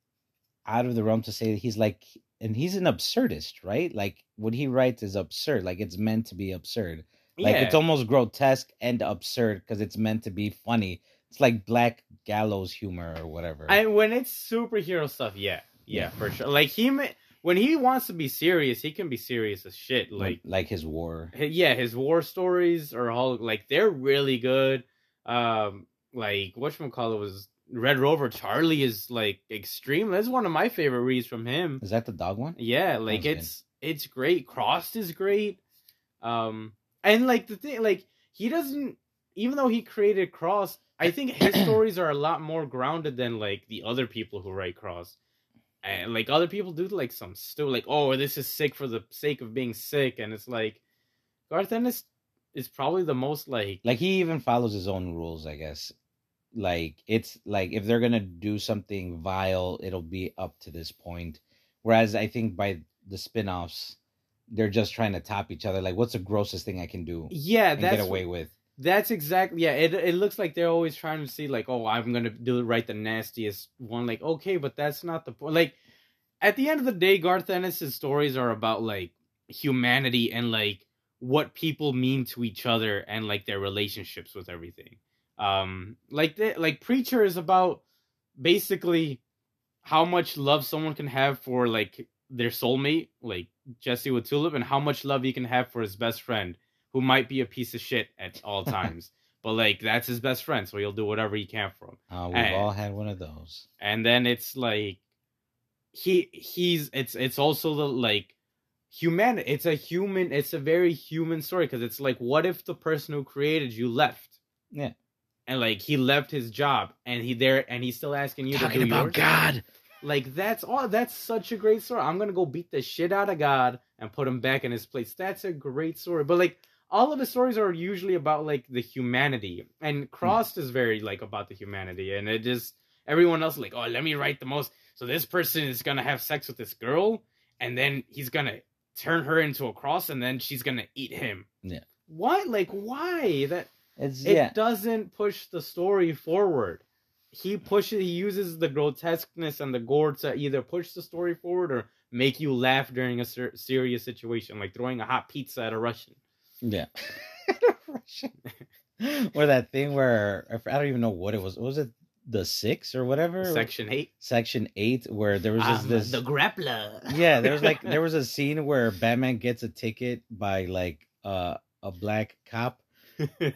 out of the realm to say that he's like, and he's an absurdist, right? Like what he writes is absurd. Like it's meant to be absurd. Like yeah. it's almost grotesque and absurd because it's meant to be funny. It's like black gallows humor or whatever. And when it's superhero stuff, yeah, yeah, Yeah. for sure. Like he, when he wants to be serious, he can be serious as shit. like Like, like his war. yeah, his war stories are all like they're really good. Um, like what call it was Red Rover Charlie is like extreme. That's one of my favorite reads from him. Is that the dog one? Yeah, like Sounds good. it's it's great. Crossed is great. Um and like the thing like he doesn't even though he created Cross, I (clears throat) think his stories are a lot more grounded than like the other people who write Cross. And like other people do like some still like, oh, this is sick for the sake of being sick, and it's like Garth Ennis is probably the most like Like he even follows his own rules, I guess. Like it's like if they're gonna do something vile, it'll be up to this point. Whereas I think by the spin-offs, they're just trying to top each other. Like, what's the grossest thing I can do yeah, and that's get away with? That's exactly yeah. It it looks like they're always trying to see like, oh, I'm gonna do right the nastiest one. Like, okay, but that's not the point. Like, at the end of the day, Garth Ennis's stories are about like humanity and like what people mean to each other and like their relationships with everything. Um, like the, like Preacher is about basically how much love someone can have for like their soulmate, like Jesse with Tulip, and how much love he can have for his best friend who might be a piece of shit at all (laughs) times. but like that's his best friend, so he'll do whatever he can for him. Uh, we've Eh. all had one of those. And then it's like he he's it's it's also the like human it's a human it's a very human story because it's like what if the person who created you left Yeah. And like he left his job and he there and he's still asking you to do yours? God. like that's all that's such a great story. I'm gonna go beat the shit out of god and put him back in his place. That's a great story. But like all of the stories are usually about like the humanity and hmm. crossed is very like about the humanity and it just everyone else like oh let me write the most. So this person is gonna have sex with this girl and then he's gonna turn her into a cross and then she's gonna eat him. Yeah. what like why? That It's it yeah. doesn't push the story forward. He pushes, he uses the grotesqueness and the gore to either push the story forward or make you laugh during a ser- serious situation, like throwing a hot pizza at a Russian. Yeah. (laughs) (laughs) Russian. or that thing where I don't even know what it was. Was it the six or whatever? Section eight. Section eight, where there was this, I'm this the grappler. (laughs) yeah, there was like there was a scene where Batman gets a ticket by like uh, a black cop,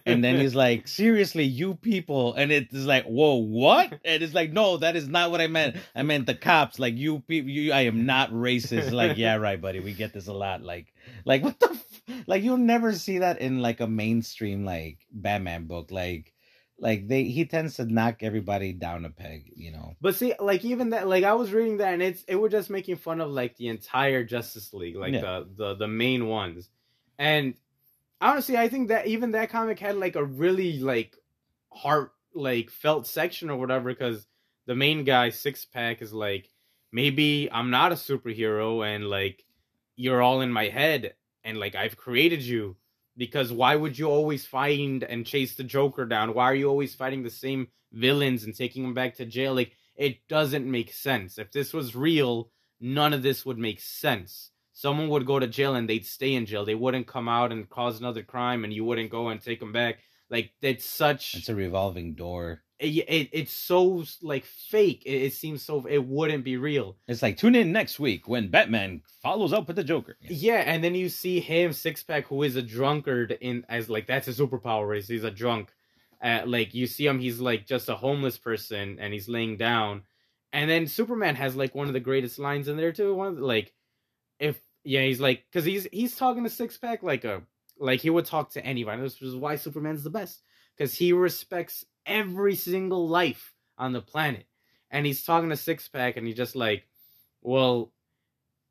and then he's like, "Seriously, you people," and it is like, "Whoa, what?" And it's like, "No, that is not what I meant. I meant the cops. Like you people, you, I am not racist." Like, yeah, right, buddy. We get this a lot. Like, like what the, f-? like you'll never see that in like a mainstream like Batman book. Like, like they he tends to knock everybody down a peg. You know. But see, like even that, like I was reading that, and it's it was just making fun of like the entire Justice League, like Yeah. the the the main ones. And honestly, I think that even that comic had like a really like heart like felt section or whatever, because the main guy six pack is like maybe I'm not a superhero, and like you're all in my head, and like I've created you. Because why would you always find and chase the Joker down? Why are you always fighting the same villains and taking them back to jail? Like it doesn't make sense. If this was real, none of this would make sense. Someone would go to jail and they'd stay in jail. They wouldn't come out and cause another crime, and you wouldn't go and take them back. Like it's such. It's a revolving door. it, it, it's so like fake. It, it seems so. It wouldn't be real. It's like tune in next week when Batman follows up with the Joker. Yeah, and then you see him six pack, who is a drunkard in as like that's his superpower is he's a drunk. Uh, like you see him, he's like just a homeless person, and he's laying down. And then Superman has like one of the greatest lines in there too. One of the, like, if yeah, he's like because he's he's talking to six pack like a like he would talk to anybody. This is why Superman's the best because he respects every single life on the planet. And he's talking to six pack, and he's just like, well,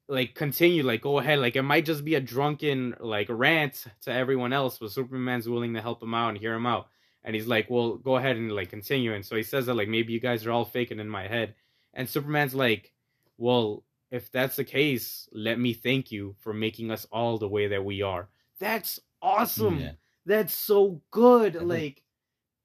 like continue, like go ahead, like it might just be a drunken like rant to everyone else, but Superman's willing to help him out and hear him out. And he's like, well, go ahead and like continue. And so he says that like maybe you guys are all faking in my head. And Superman's like, well, if that's the case, let me thank you for making us all the way that we are. That's awesome. Yeah. That's so good. Mhm. Like,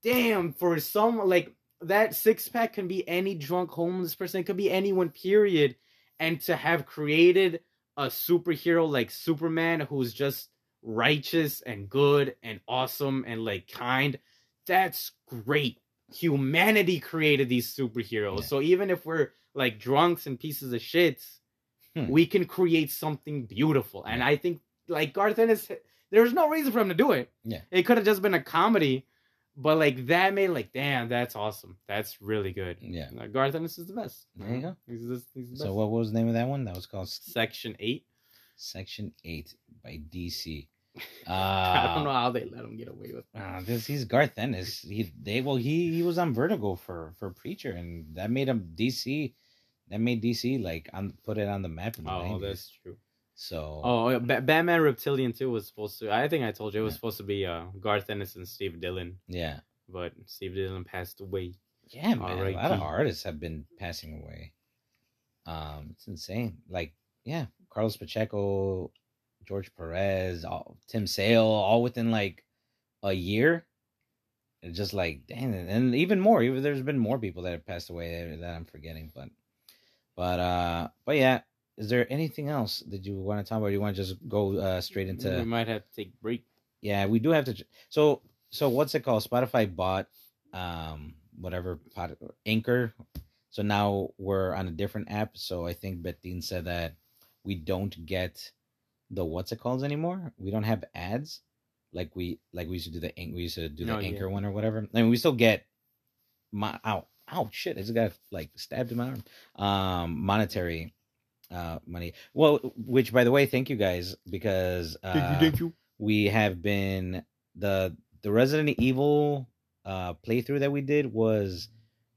damn, for some like that six pack can be any drunk homeless person, it could be anyone, period. And to have created a superhero like Superman who's just righteous and good and awesome and like kind, that's great. Humanity created these superheroes. Yeah. So even if we're like drunks and pieces of shits, Hmm. we can create something beautiful. And Yeah. I think like Garth Ennis, there's no reason for him to do it. Yeah. It could have just been a comedy, but like that made like, damn, that's awesome. That's really good. Yeah. Uh, Garth Ennis is the best. There you go. He's, the- he's the best. So what was the name of that one? That was called Section eight. Section Eight by DC. (laughs) Uh, I don't know how they let him get away with. That. Uh, this he's Garth Ennis. He they well he he was on Vertigo for for Preacher, and that made him DC. That made DC like on put it on the map the Oh, 90s. that's true. So Oh, Ba- Batman Reptilian too was supposed to. I think I told you it was Yeah. supposed to be uh, Garth Ennis and Steve Dillon, yeah, but Steve Dillon passed away. yeah, man. A lot of artists have been passing away. Um, it's insane. Like yeah, Carlos Pacheco, George Perez, all, Tim Sale, all within like a year. It's just like dang, and even more. Even there's been more people that have passed away that I'm forgetting, but but uh, but yeah. Is there anything else that you want to talk about? Or you want to just go uh, straight into? we might have to take a break. Yeah, we do have to. So, so what's it called? Spotify bought, um, whatever pod, Anchor. So now we're on a different app. So I think Bettine said that we don't get the what's it called anymore. We don't have ads like we like we used to do the we used to do the Oh, yeah. Anchor one or whatever. I mean, we still get my ow ow shit. Just got like stabbed in my arm. Um, monetary uh money. Well, which by the way, thank you guys because uh, thank you. thank you. we have been the the Resident Evil uh playthrough that we did was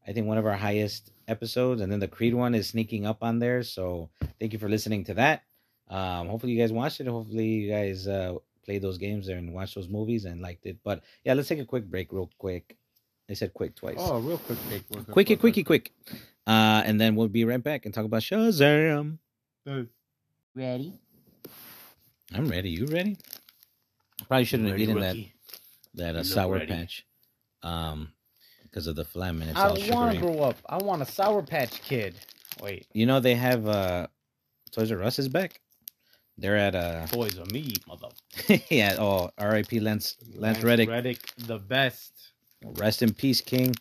I think one of our highest episodes and then the Creed one is sneaking up on there so thank you for listening to that um hopefully you guys watched it hopefully you guys uh played those games there and watched those movies and liked it but yeah let's take a quick break real quick I said quick twice Oh, real quick quick, real quick, quickie real quickie quick uh and then we'll be right back and talk about Shazam Ready? I'm ready you ready probably shouldn't have eaten that rookie? that uh, sour ready. patch um because of the phlegm and it's I all want to grow up. I want a Sour Patch Kid. Wait, You know they have uh Toys R Us is back. They're at uh Toys are me, mother. (laughs) yeah, oh R.I.P. Lance Lance Reddick. Reddick, the best. Rest in peace, King.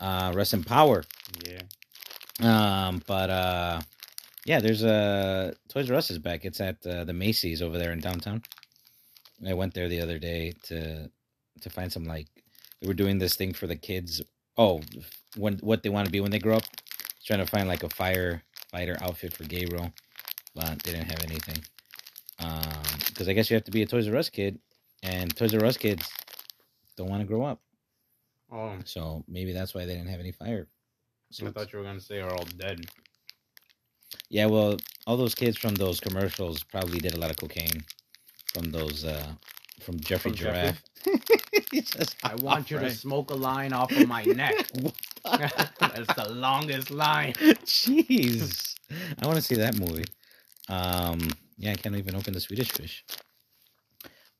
Uh rest in power. Yeah. Um but uh yeah, there's a Toys R Us is back. It's at uh, the Macy's over there in downtown. I went there the other day to to find some like they were doing this thing for the kids. Oh, when what they want to be when they grow up. Trying to find like a firefighter outfit for Gabriel, but they didn't have anything. Um, because I guess you have to be a Toys R Us kid, and Toys R Us kids don't want to grow up. Oh, So maybe that's why they didn't have any fire. I thought you were gonna say are all dead. Yeah, well, all those kids from those commercials probably did a lot of cocaine from those uh from Geoffrey From Giraffe. (laughs) He says, I want you to smoke a line off of my neck. (laughs) (laughs) That's the longest line. Jeez. I want to see that movie. Um yeah, I can't even open the Swedish fish.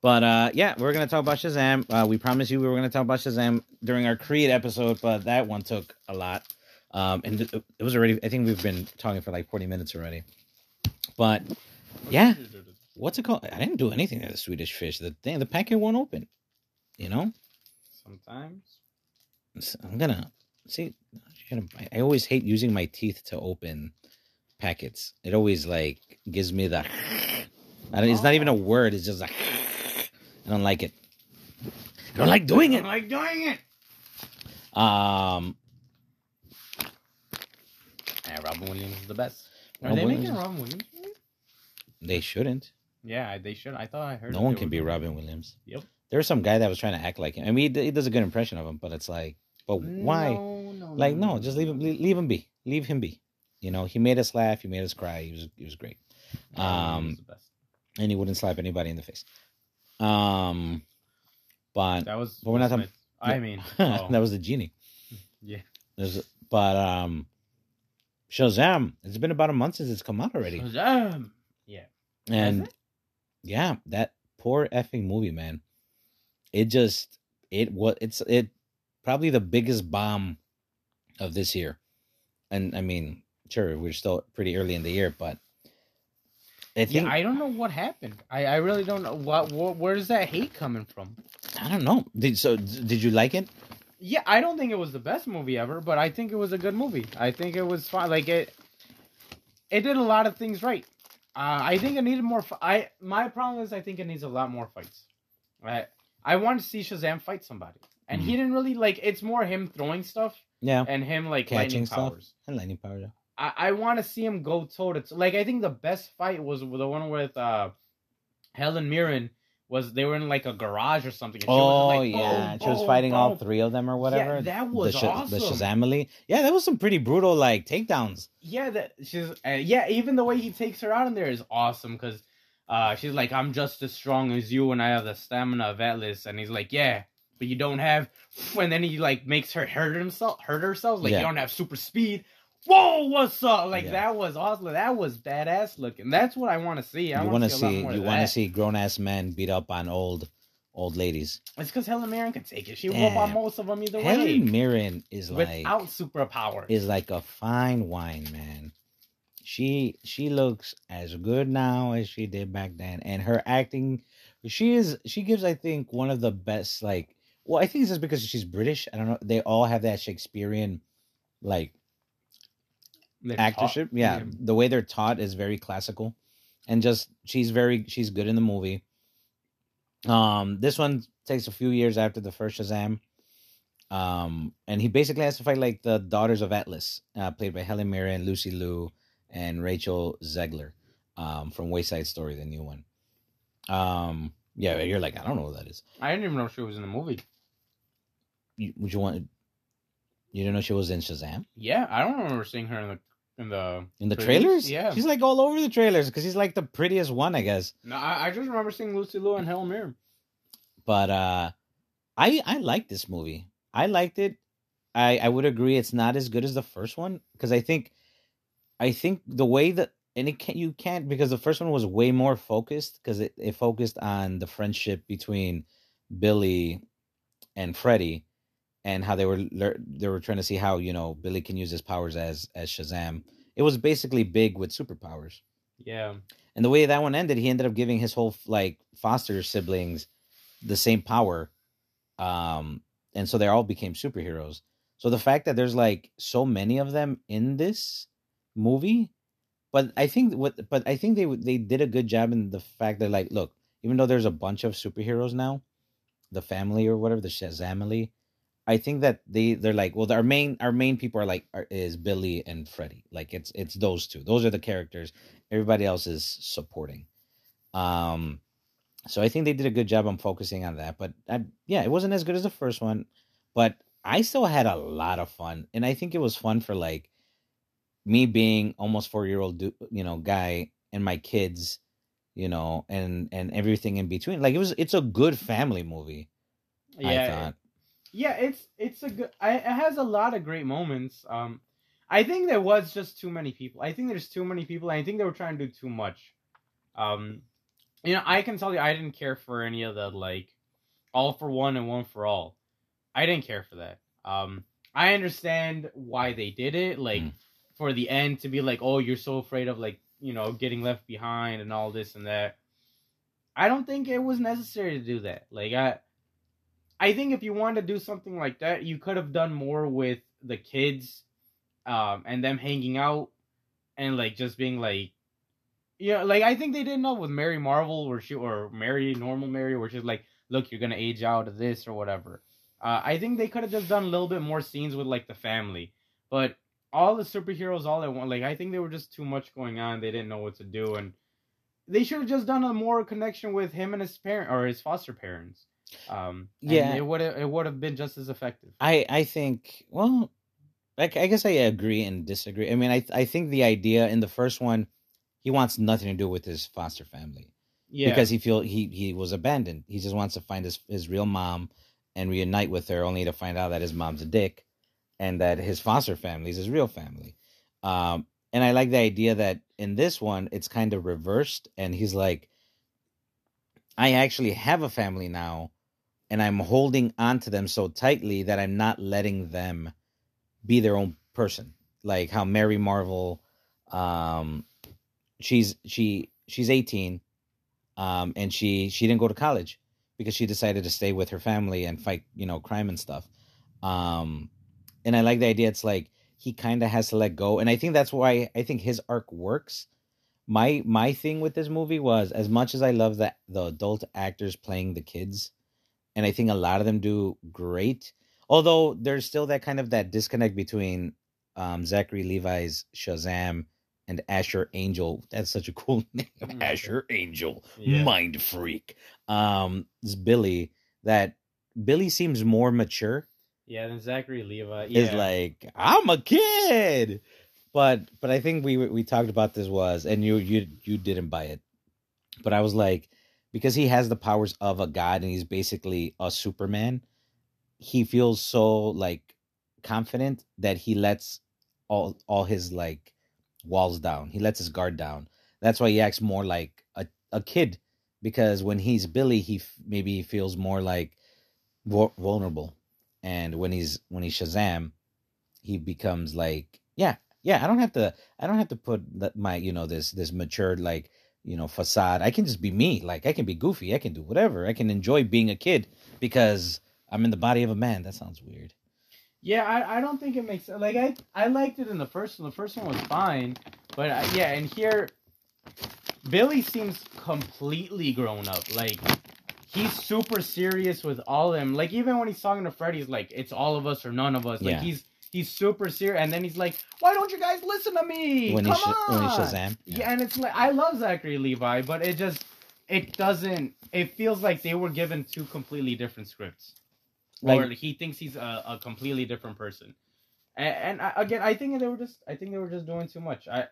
But uh yeah, we're gonna talk about Shazam. Uh, we promised you we were gonna talk about Shazam during our Creed episode, but that one took a lot. Um and it it was already I think we've been talking for like 40 minutes already. But Yeah. what's it called? I didn't do anything to the Swedish fish. The thing, the packet won't open. You know, Sometimes. So I'm gonna see. gonna- I always hate using my teeth to open packets. It always like gives me the. I don't, it's not even a word. It's just like. I don't like it. I don't like doing it. I like doing it. Um, Yeah, Robin Williams is the best. Are Robin they making Williams- a Robin Williams? they shouldn't. Yeah, they should. I thought I heard. No one can be Robin. Williams. Yep. There's some guy that was trying to act like him. I mean, he, does a good impression of him, but it's like, but why? No, no, like no just leave him leave, him be leave him be you know he made us laugh he made us cry he was he was great Um, and he wouldn't slap anybody in the face um but That was. but we're not talking-. I mean, (laughs) oh, that was the genie (laughs) yeah. There's, but um shazam it's been about a month since it's come out already Shazam! Yeah. and yeah that poor effing movie man it just it was it's it probably the biggest bomb of this year. And I mean, sure, we're still pretty early in the year, but I think yeah, I don't know what happened. I, I really don't know what, what where's that hate coming from. I don't know. Did so? Did you like it? Yeah, I don't think it was the best movie ever, but I think it was a good movie. I think it was fine. Like it, it did a lot of things right. Uh, I think it needed more. I my problem is I think it needs a lot more fights. Right. I want to see Shazam fight somebody, and he didn't really like. It's more him throwing stuff Yeah, and him like catching lightning stuff. powers. And lightning power. Yeah. I, I want to see him go toe to toe. Like I think the best fight was the one with uh, Helen Mirren. Was they were in like a garage or something? and she Oh like, yeah, boom, she was boom, fighting all three of them or whatever. Yeah, that was the, Sh- awesome. The Shazamily. Yeah, that was some pretty brutal like takedowns. Yeah, that she's uh, yeah. Even the way he takes her out in there is awesome because uh, she's like, "I'm just as strong as you, and I have the stamina of Atlas." And he's like, "Yeah, but you don't have." And then he like makes her hurt himself, hurt herself. Like Yeah. you don't have super speed. Whoa, what's up? Like Yeah. that was awesome. That was badass looking. That's what I want to see. I you want to see, see. a lot more you want to see grown ass men beat up on old old ladies. It's because Helen Mirren can take it. She whoop on Damn. most of them either way Helen Mirren is like without superpowers. is like a fine wine, man. She she looks as good now as she did back then, and her acting, she is she gives I think one of the best like. Well, I think it's just because she's British. I don't know. They all have that Shakespearean, like They're taught- actorship. Yeah, the way they're taught is very classical, and just she's very she's good in the movie. Um, this one takes a few years after the first Shazam. Um, and he basically has to fight like the daughters of Atlas, uh, played by Helen Mirren, Lucy Liu, and Rachel Zegler, um, from West Side Story, the new one. Um, yeah, you're like, I don't know what that is. I didn't even know she was in the movie. You, would you want? You didn't know she was in Shazam Yeah, I don't remember seeing her in the in the in the Previews? trailers? Yeah. she's like all over the trailers because she's like the prettiest one, I guess. No, I, I just remember seeing Lucy Liu and Helen Mirren. but uh i i like this movie i liked it i i would agree it's not as good as the first one because i think i think the way that and it can't you can't because the first one was way more focused because it, it focused on the friendship between billy and freddie and how they were they were trying to see how you know billy can use his powers as as shazam. It was basically big with superpowers. Yeah, and the way that one ended, he ended up giving his whole like foster siblings the same power, um, and so they all became superheroes. So the fact that there's like so many of them in this movie, but I think what, but I think they they did a good job in the fact that like, look, even though there's a bunch of superheroes now, the family or whatever, the Shazamily, I think that they they're like, well, our main our main people are like are, is Billy and Freddie. Like it's it's those two. Those are the characters. Everybody else is supporting. Um, so I think they did a good job on focusing on that. But I, yeah, it wasn't as good as the first one, but I still had a lot of fun, and I think it was fun for like me being almost four year old, you know, guy and my kids, you know, and and everything in between. Like it was, it's a good family movie. I yeah, thought. Yeah. It's it's a good. I, it has a lot of great moments. Um, I think there was just too many people. I think there's too many people. and I think they were trying to do too much. Um, you know, I can tell you, I didn't care for any of the like, all for one and one for all. I didn't care for that. Um, I understand why they did it, like Mm. for the end to be like, oh, you're so afraid of like you know getting left behind and all this and that. I don't think it was necessary to do that. Like I, I think if you wanted to do something like that, you could have done more with the kids, um, and them hanging out, and like just being like, yeah, like I think they did enough with Mary Marvel, or she or Mary normal Mary, where she's like, look, you're gonna age out of this or whatever. Uh, I think they could have just done a little bit more scenes with like the family, but all the superheroes all at once, like I think there were just too much going on. They didn't know what to do, and they should have just done a more connection with him and his parent or his foster parents. Um, and Yeah. it would have it would have been just as effective. I I think well, I, I guess I agree and disagree. I mean, I I think the idea in the first one, he wants nothing to do with his foster family Yeah, because he feel he he was abandoned. He just wants to find his his real mom and reunite with her, only to find out that his mom's a dick, and that his foster family is his real family. Um, and I like the idea that in this one it's kind of reversed, and he's like, I actually have a family now, and I'm holding onto them so tightly that I'm not letting them be their own person. Like how Mary Marvel, um, she's she she's 18, um, and she she didn't go to college because she decided to stay with her family and fight you know crime and stuff. Um, and I like the idea. It's like he kind of has to let go, and I think that's why I think his arc works. My my thing with this movie was as much as I love that the adult actors playing the kids, and I think a lot of them do great. Although there's still that kind of that disconnect between um, Zachary Levi's Shazam and Asher Angel. That's such a cool (laughs) name, Mm. Asher Angel, Yeah. mind freak. Um, it's Billy. That Billy seems more mature Yeah, then Zachary Levi is like I'm a kid. But but I think we we talked about this was and you you you didn't buy it. But I was like because he has the powers of a god and he's basically a superman, he feels so like confident that he lets all all his like walls down. He lets his guard down. That's why he acts more like a, a kid because when he's Billy, he f- maybe he feels more like vul- vulnerable and when he's when he's Shazam, he becomes like yeah yeah I don't have to I don't have to put my you know this this matured like you know facade I can just be me like I can be goofy I can do whatever I can enjoy being a kid because I'm in the body of a man that sounds weird Yeah, I, I don't think it makes like I I liked it in the first one. The first one was fine, but uh, yeah, and here Billy seems completely grown up. Like he's super serious with all of them. Like even when he's talking to Freddy, he's like, "It's all of us or none of us." Like Yeah. he's he's super serious, and then he's like, "Why don't you guys listen to me? when Come he's Sh- on!" when he's Shazam Yeah. and it's like I love Zachary Levi, but it just it doesn't. It feels like they were given two completely different scripts, or he thinks he's a, a completely different person. And, and I, again, I think they were just. I think they were just doing too much. I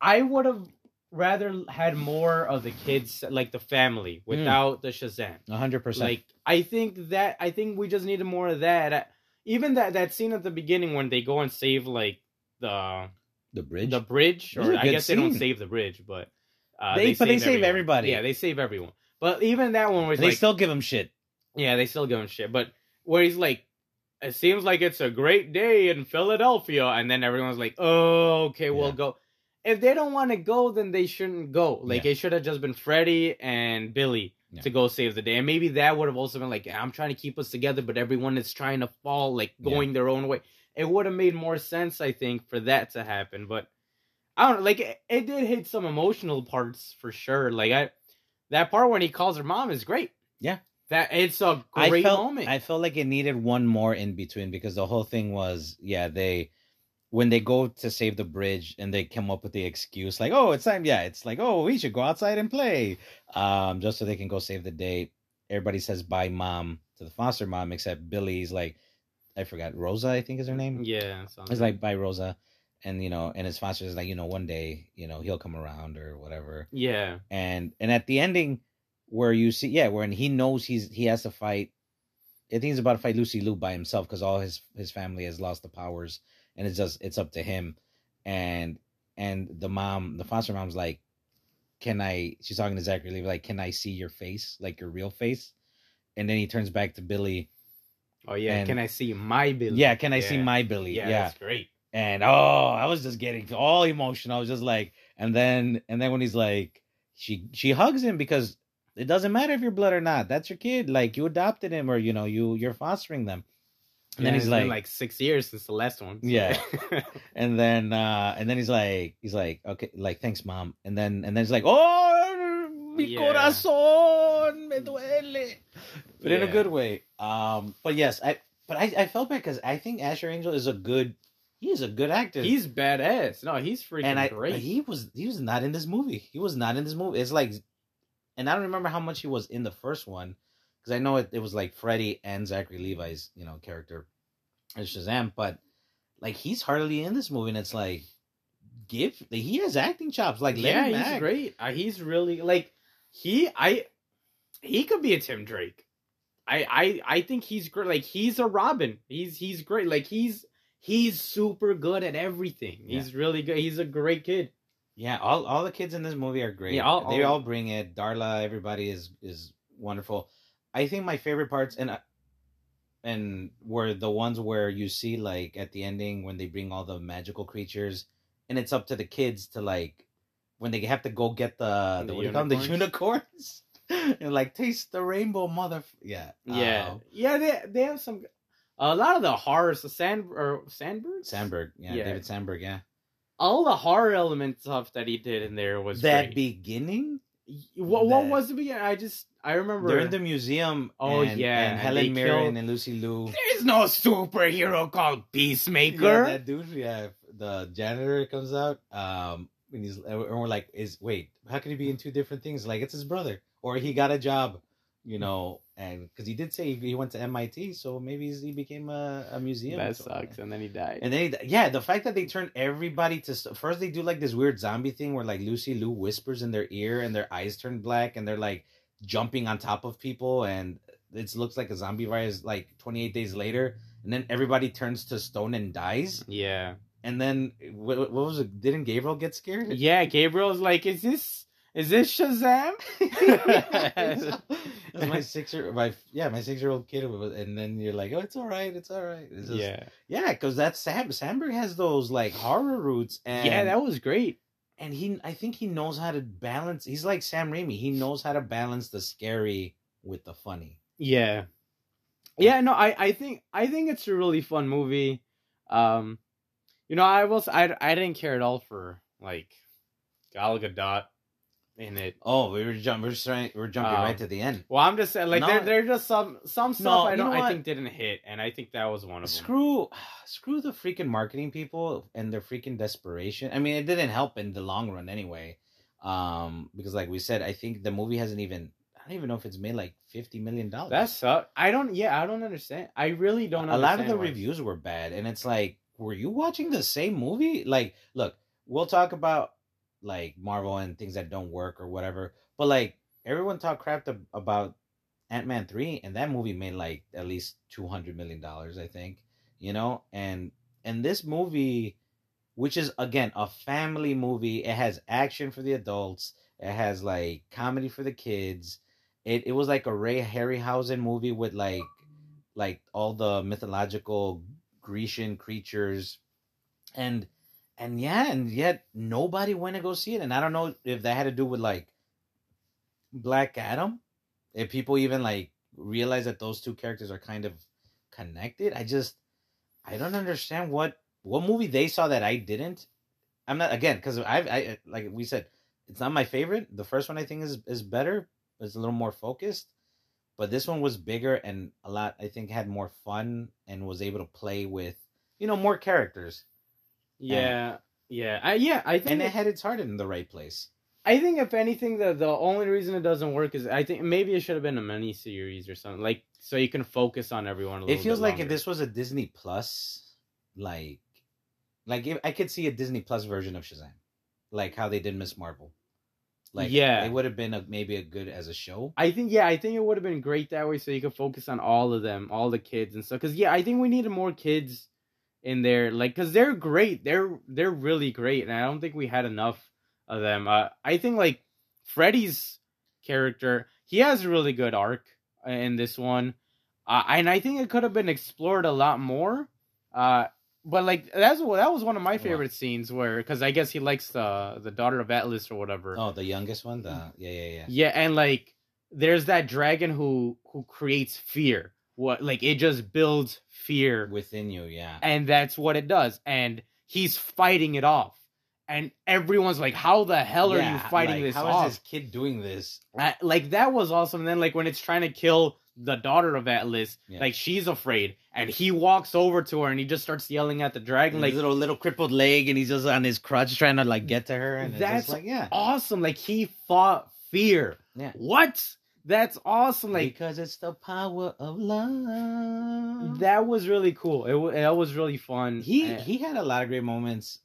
I would have rather had more of the kids, like the family, hmm. without the Shazam. hundred percent Like I think that I think we just needed more of that. Even that that scene at the beginning when they go and save like the the bridge the bridge, or I guess they don't save the bridge, but uh, They- but they save everyone. everybody. Yeah, they save everyone. But even that one was they like, still give him shit yeah, they still give him shit. But where he's like, it seems like it's a great day in Philadelphia, and then everyone's like, oh, okay, we'll go. If they don't want to go, then they shouldn't go. Like Yeah. it should have just been Freddie and Billy Yeah. to go save the day, and maybe that would have also been like, I'm trying to keep us together, but everyone is trying to fall, like Yeah. going their own way. It would have made more sense, I think, for that to happen. But I don't know, like it, it did hit some emotional parts for sure. Like I, that part when he calls her mom is great. Yeah. that it's a I great felt moment. I felt like it needed one more in between because the whole thing was yeah they when they go to save the bridge and they come up with the excuse like oh it's time yeah it's like oh we should go outside and play um just so they can go save the day. Everybody says bye mom to the foster mom except Billy's like I forgot Rosa I think is her name? Yeah, sounds it's like bye Rosa and you know and his foster is like you know one day you know he'll come around or whatever. Yeah, and and at the ending where you see yeah when he knows he's he has to fight i think he's about to fight lucy Liu by himself because all his his family has lost the powers and it's just it's up to him. And and the mom the foster mom's like can i she's talking to zachary Levi, like can i see your face like your real face? And then he turns back to billy. Oh yeah. And- Can I see my Billy? yeah can i see my billy? Yeah, yeah. that's great. and oh i was just getting all emotional. I was just like and then and then when he's like she she hugs him because it doesn't matter if you're blood or not. That's your kid. Like you adopted him or you know you you're fostering them and then he's like, like six years since the last one. so- Yeah. (laughs) and then uh and then he's like he's like okay like thanks mom and then and then he's like oh mi Yeah. corazón me duele but in a good way um but yes i but i i felt bad because i think asher angel is a good he is a good actor he's badass. No, he's freaking and I great. he was he was not in this movie. He was not in this movie. It's like, and I don't remember how much he was in the first one because I know it, it was like Freddy and Zachary Levi's you know character as Shazam, but like he's hardly in this movie, and it's like give he has acting chops. Like yeah, he's act. great. Uh, he's really like he. I he could be a Tim Drake. I I I think he's great. Like he's a Robin. He's he's great. Like he's he's super good at everything. Yeah. He's really good. He's a great kid. Yeah, all all the kids in this movie are great. Yeah, all- they all- all bring it. Darla, everybody is is wonderful. I think my favorite parts and uh, and were the ones where you see like at the ending when they bring all the magical creatures, and it's up to the kids to like when they have to go get the, the, The what do you call them? the unicorns? unicorns (laughs) and like taste the rainbow, mother. Yeah, Yeah, Um, yeah. They they have some. A lot of the horror, so Sand or Sandberg, Sandberg. Yeah, Yeah. David Sandberg. Yeah, all the horror element stuff that he did in there was that great. beginning. What what was the beginning? I just I remember. They're in the museum. Oh, and, yeah, and and Helen Mirren killed- and Lucy Liu. There's no superhero called Peacemaker. Yeah, that dude. Yeah, the janitor comes out. Um, and he's and we're like, is wait, how can he be in two different things? Like it's his brother, or he got a job, you know, and because he did say he, he went to MIT, so maybe he became a, a museum. that sucks, and then he died. And then, he, yeah, the fact that they turn everybody to first, they do like this weird zombie thing where like Lucy Liu whispers in their ear and their eyes turn black and they're like jumping on top of people and it looks like a zombie virus. Like 28 days later, and then everybody turns to stone and dies. yeah, And then what, what was it? Didn't Gabriel get scared? yeah. Gabriel's like, is this is this Shazam? (laughs) (laughs) That's my six year my yeah my six year old kid and then you're like oh it's all right it's all right it's just, yeah, yeah because that Sam Sandberg has those like horror roots and yeah. That was great. and he I think he knows how to balance. He's like Sam Raimi. He knows how to balance the scary with the funny. Yeah. Yeah, no, I, I think I think it's a really fun movie. Um you know, I was I I didn't care at all for like Gal Gadot in it. Oh, we were jumping. We're trying. We're jumping Um, right to the end. Well, I'm just saying like No. there there's just some some stuff No, I don't know I think didn't hit and I think that was one of them. Screw, (sighs) screw the freaking marketing people and their freaking desperation. I mean, it didn't help in the long run anyway. Um, because like we said, I think the movie hasn't even. I don't even know if it's made like fifty million dollars. That sucks. I don't yeah, I don't understand. I really don't a lot of the why. reviews were bad and it's like were you watching the same movie like look we'll talk about like marvel and things that don't work or whatever but like everyone talked crap to, about ant-man 3 and that movie made like at least 200 million dollars i think you know? And and this movie which is again a family movie it has action for the adults it has like comedy for the kids it, it was like a ray harryhausen movie with like like all the mythological Grecian creatures, and and yeah, and yet nobody went to go see it, and I don't know if that had to do with like Black Adam, if people even like realize that those two characters are kind of connected. I just I don't understand what what movie they saw that I didn't. I'm not again because I I like we said it's not my favorite. The first one I think is is better. It's a little more focused but this one was bigger and a lot i think had more fun and was able to play with you know more characters Yeah. Yeah. I yeah, I think and it it- had its heart in the right place I think if anything, the the only reason it doesn't work is I think maybe it should have been a mini series or something like so you can focus on everyone. A little it feels like if this was a disney plus like like if, i could see a disney plus version of shazam like how they did miss marvel like Yeah. it would have been a, maybe a good as a show I think yeah, I think it would have been great that way so you could focus on all of them, all the kids and stuff. Because yeah, I think we needed more kids in there, like because they're great, they're they're really great, and I don't think we had enough of them. Uh, I think like Freddy's character, he has a really good arc in this one, uh, and I think it could have been explored a lot more. Uh, but like that's what that was one of my favorite scenes where because I guess he likes the the daughter of Atlas or whatever. oh the youngest one the yeah yeah yeah Yeah, and like there's that dragon who who creates fear. What like it just builds fear within you yeah and that's what it does. And he's fighting it off. And everyone's like, How the hell are you fighting like, this how is off? this kid doing this like that was awesome. And then like when it's trying to kill the daughter of Atlas, Yeah. like she's afraid, and he walks over to her and he just starts yelling at the dragon, like little little crippled leg, and he's just on his crutch trying to like get to her, and That's like yeah, awesome. Like he fought fear. yeah, What? That's awesome. Like because it's the power of love. that was really cool. It, that was really fun. he And- he had a lot of great moments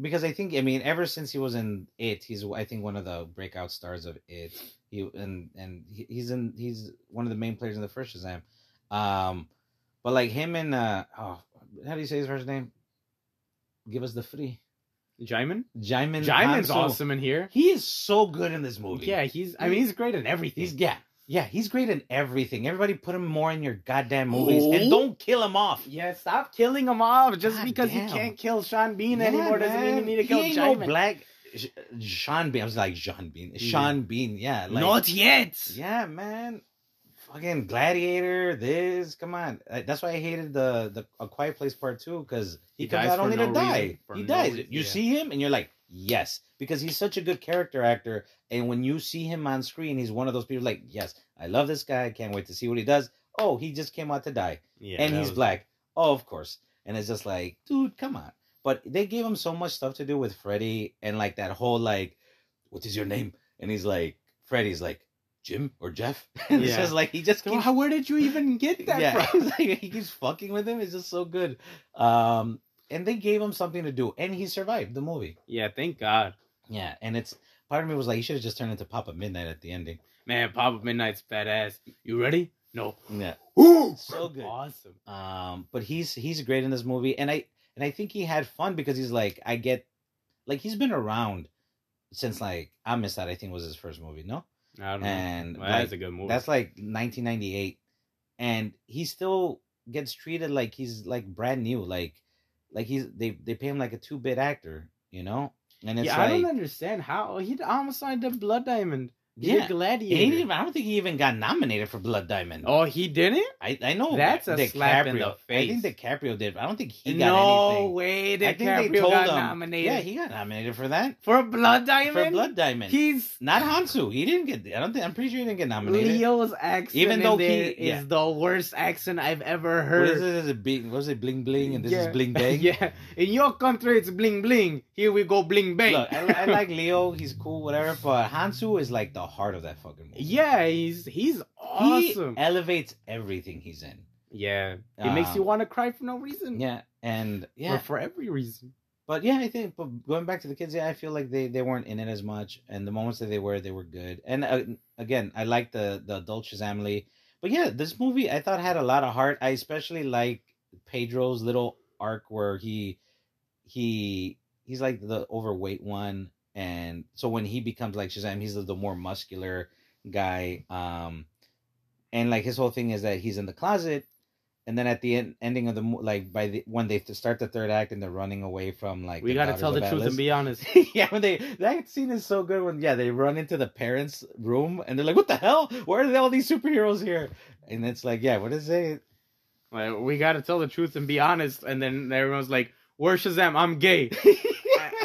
because I think I mean ever since he was in it, he's I think one of the breakout stars of it. He and and he's in he's one of the main players in the first Shazam. Um, but like him and uh oh how do you say his first name? Give us the free. Djimon. Djimon Djimon's awesome in here. He is so good in this movie. Yeah, he's. I mean, he's great in everything. He's yeah. Yeah, he's great in everything. Everybody put him more in your goddamn movies Oh. and don't kill him off. Yeah, stop killing him off just God because damn. you can't kill Sean Bean Yeah, anymore. Doesn't mean you need to He kill ain't no black Sean Bean. I was like Sean Bean. Mm-hmm. Sean Bean. Yeah, like Not yet. yeah, man. Fucking Gladiator. This. Come on. That's why I hated the the A Quiet Place Part Two because he, He comes out only no to die. he no dies. reason, You yeah. see him and you're like, yes, because he's such a good character actor. And when you see him on screen, he's one of those people like, yes, I love this guy. I can't wait to see what he does. Oh, he just came out to die Yeah, and he's was- black. Oh, of course. And it's just like, dude, come on. But they gave him so much stuff to do with Freddy and like that whole like, what is your name? And he's like, Freddy's like, Jim or Jeff. (laughs) And it's just like he just keeps how, where did you even get that yeah, from? (laughs) like he keeps fucking with him. It's just so good. Um, and they gave him something to do, and he survived the movie. Yeah, thank God. Yeah, and it's part of me was like, he should have just turned into Papa Midnight at the ending. Man, Papa Midnight's badass. You ready? No. Yeah, Ooh, so good. Awesome. Um, but he's he's great in this movie, and I and I think he had fun because he's like, I get, like he's been around since like Amistad. I think was his first movie. No, I don't know. and Well, like, that's a good movie. That's like 1998, and he still gets treated like he's like brand new, like like he's they they pay him like a two bit actor, you know. And it's yeah, I don't understand how he almost signed the Blood Diamond. He yeah, he Gladiator. didn't even, I don't think he even got nominated for Blood Diamond. oh, he didn't? I I know That's a DiCaprio. slap in the face. I think. DiCaprio did. I don't think he got no anything. way. I think they DiCaprio got him. nominated. Yeah, he got nominated for that for Blood Diamond. for Blood Diamond. He's Not Hounsou. He didn't get. I don't think. I'm pretty sure he didn't get nominated. Leo's accent. Even though he- is the worst accent I've ever What heard. is it? Is it bling? What was it? Bling bling, and this Yeah. is bling (laughs) bang. yeah, in your country it's bling bling. Here we go bling bang. Look, I, I like Leo. He's cool, whatever. But Hounsou is like the heart of that fucking movie. yeah, he's he's awesome. He elevates everything he's in. yeah, it makes you Um, want to cry for no reason. Yeah, and yeah, or for every reason. but yeah, I think. But going back to the kids, yeah, I feel like they they weren't in it as much, and the moments that they were, they were good. And uh, again, I like the the adult Shazamly. But yeah, this movie I thought had a lot of heart. I especially like Pedro's little arc where he he he's like the overweight one, and so when he becomes like Shazam, he's the, the more muscular guy. Um, and like his whole thing is that he's in the closet, and then at the end, ending of the like by the when they start the third act and they're running away from like we got to tell the of truth and be honest. (laughs) yeah, when they that scene is so good when yeah they run into the parents' room and they're like, "What the hell? Where are all these superheroes here?" And it's like, yeah, what is it? Like, we got to tell the truth and be honest. And then everyone's like, "Where's Shazam? I'm gay." (laughs)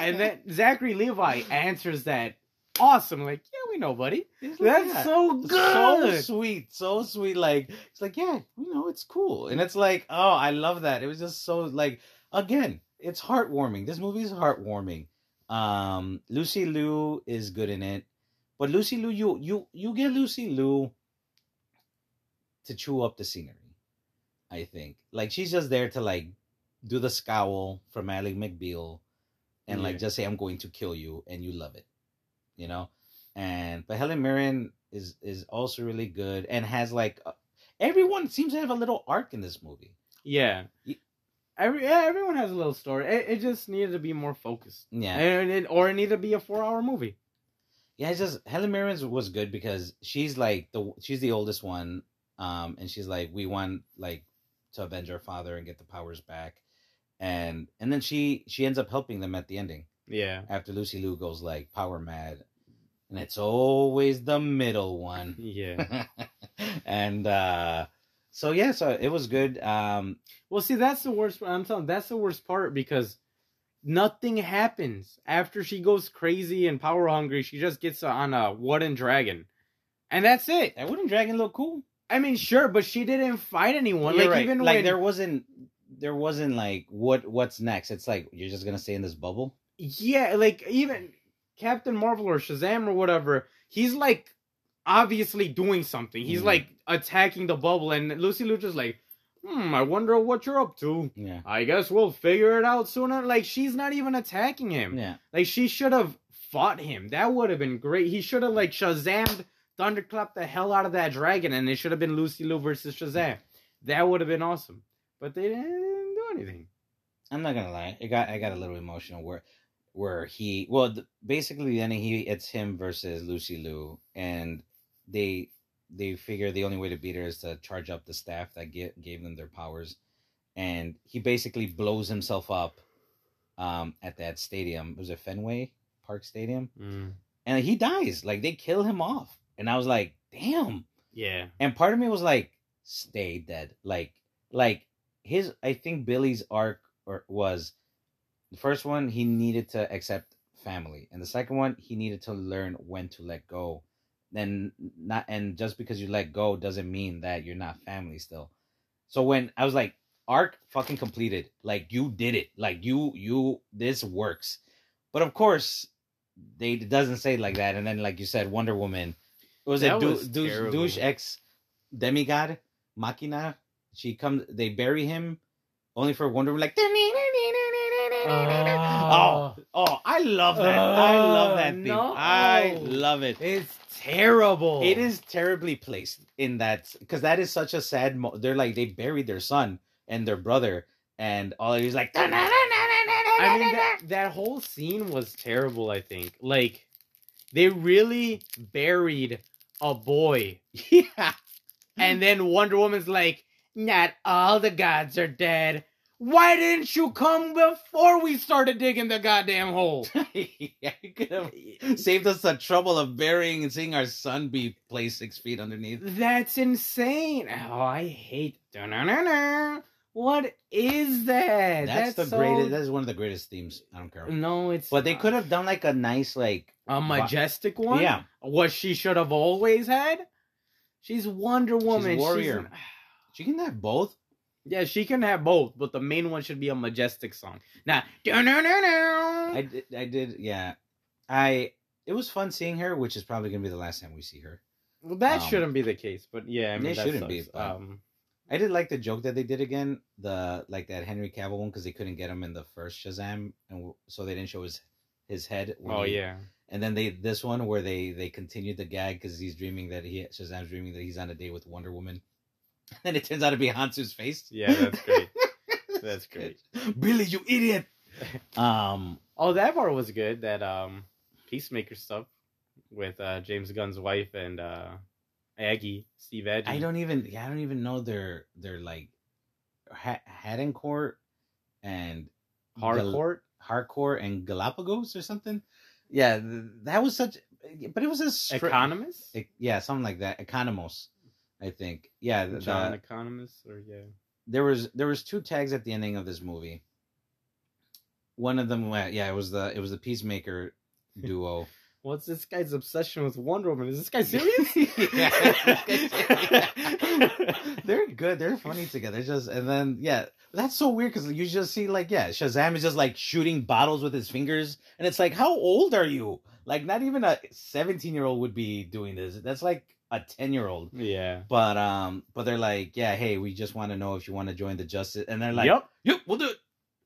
(laughs) and then Zachary Levi answers that awesome. Like, yeah, we know, buddy. Like, That's yeah, so good. so sweet, so sweet. Like it's like, yeah, you know, it's cool, and it's like, oh, I love that. It was just so like, again, it's heartwarming. This movie is heartwarming. Um, Lucy Liu is good in it, but Lucy Liu, you you you get Lucy Liu to chew up the scenery. I think like she's just there to like do the scowl from Ally McBeal, and like just say I'm going to kill you, and you love it, you know. And but Helen Mirren is is also really good and has like uh, everyone seems to have a little arc in this movie. Yeah. Every yeah, everyone has a little story. It, it just needed to be more focused. Yeah, And it, or it needed to be a four hour movie. yeah. It's just Helen Mirren was good because she's like the she's the oldest one, um, and she's like we want like to avenge our father and get the powers back, and and then she she ends up helping them at the ending Yeah. after Lucy Liu goes like power mad, and it's always the middle one. (laughs) Yeah. (laughs) and uh so yeah, so it was good. Um well, see, that's the worst. I'm telling. That's the worst part because nothing happens after she goes crazy and power hungry. She just gets on a wooden dragon, and that's it. that wooden dragon look cool. I mean, sure, but she didn't fight anyone. You're like right. even like when there wasn't there wasn't like what what's next. It's like you're just gonna stay in this bubble. Yeah, like even Captain Marvel or Shazam or whatever, he's like obviously doing something. He's Mhm. like attacking the bubble, and Lucy just like, hmm, I wonder what you're up to. Yeah. I guess we'll figure it out sooner. Like she's not even attacking him. Yeah. Like she should have fought him. That would have been great. He should have like Shazammed, thunderclapped the hell out of that dragon, and it should have been Lucy Liu versus Shazam. That would have been awesome. But they didn't anything. I'm not gonna lie. It got I got a little emotional where where he well th- basically then he it's him versus Lucy Liu and they they figure the only way to beat her is to charge up the staff that get, gave them their powers, and he basically blows himself up um, at that stadium. it Was it Fenway Park Stadium? Mm. And he dies. Like they kill him off, and I was like, damn. Yeah. And part of me was like, stay dead. Like, like his. I think Billy's arc or was the first one. He needed to accept family, and the second one he needed to learn when to let go. And not and just because you let go doesn't mean that you're not family still. So when I was like, arc fucking completed. Like you did it. Like you you this works. But of course, they it doesn't say like that. And then like you said, Wonder Woman. Was That it du- douche, douche X demigod Machina? She comes. They bury him only for Wonder Woman. Like oh oh, I love that. I love that thing. no. I love it. It's terrible. It is terribly placed in that because that is such a sad. Mo- they're like they buried their son and their brother, and all he's like. I mean, that, that whole scene was terrible, I think. Like, they really buried a boy. yeah. And then Wonder Woman's like, not all the gods are dead. Why didn't you come before we started digging the goddamn hole? (laughs) yeah, you could have saved us the trouble of burying and seeing our son be placed six feet underneath. That's insane. Oh, I hate. Dun-dun-dun-dun. What is that? That's, the so- greatest. That is one of the greatest themes. I don't care. No, it's. But they could have done like a nice like. a majestic one. Yeah. what she should have always had. She's Wonder Woman. warrior. an- She can have both. yeah, she can have both, but the main one should be a majestic song. Now, I I did. I did. Yeah. I. It was fun seeing her, which is probably gonna be the last time we see her. well, that um, shouldn't be the case, but yeah, I mean it shouldn't sucks. be, Um, I did like the joke that they did again, the like that Henry Cavill one because they couldn't get him in the first Shazam, and so they didn't show his his head. oh he- yeah, And then they this one where they they continued the gag because he's dreaming that he Shazam's dreaming that he's on a date with Wonder Woman, (laughs) and it turns out to be Hounsou's face. yeah, that's great. (laughs) That's great. Billy, you idiot. (laughs) Um, Oh, that part was good. That um, Peacemaker stuff with uh James Gunn's wife and uh Aggie, Steve Agee. I don't even yeah, I don't even know their their like ha- Haddoncourt and Gal- hardcore. hardcore and Galapagos or something. Yeah, th- that was such, but it was a str- Economist. Yeah, something like that. Economos, I think. Yeah, the, John the- Economist, or yeah. there was there was two tags at the ending of this movie. One of them, went- yeah, it was the it was the Peacemaker (laughs) duo. What's this guy's obsession with Wonder Woman? Is this guy serious? (laughs) Yeah. (laughs) They're good. They're funny together. It's just and then yeah, that's so weird because you just see like yeah, Shazam is just like shooting bottles with his fingers, and it's like, how old are you? Like not even a seventeen year old would be doing this. That's like a ten year old. yeah. But um, but they're like, yeah, hey, we just want to know if you want to join the justice, and they're like, yep. yep, we'll do it.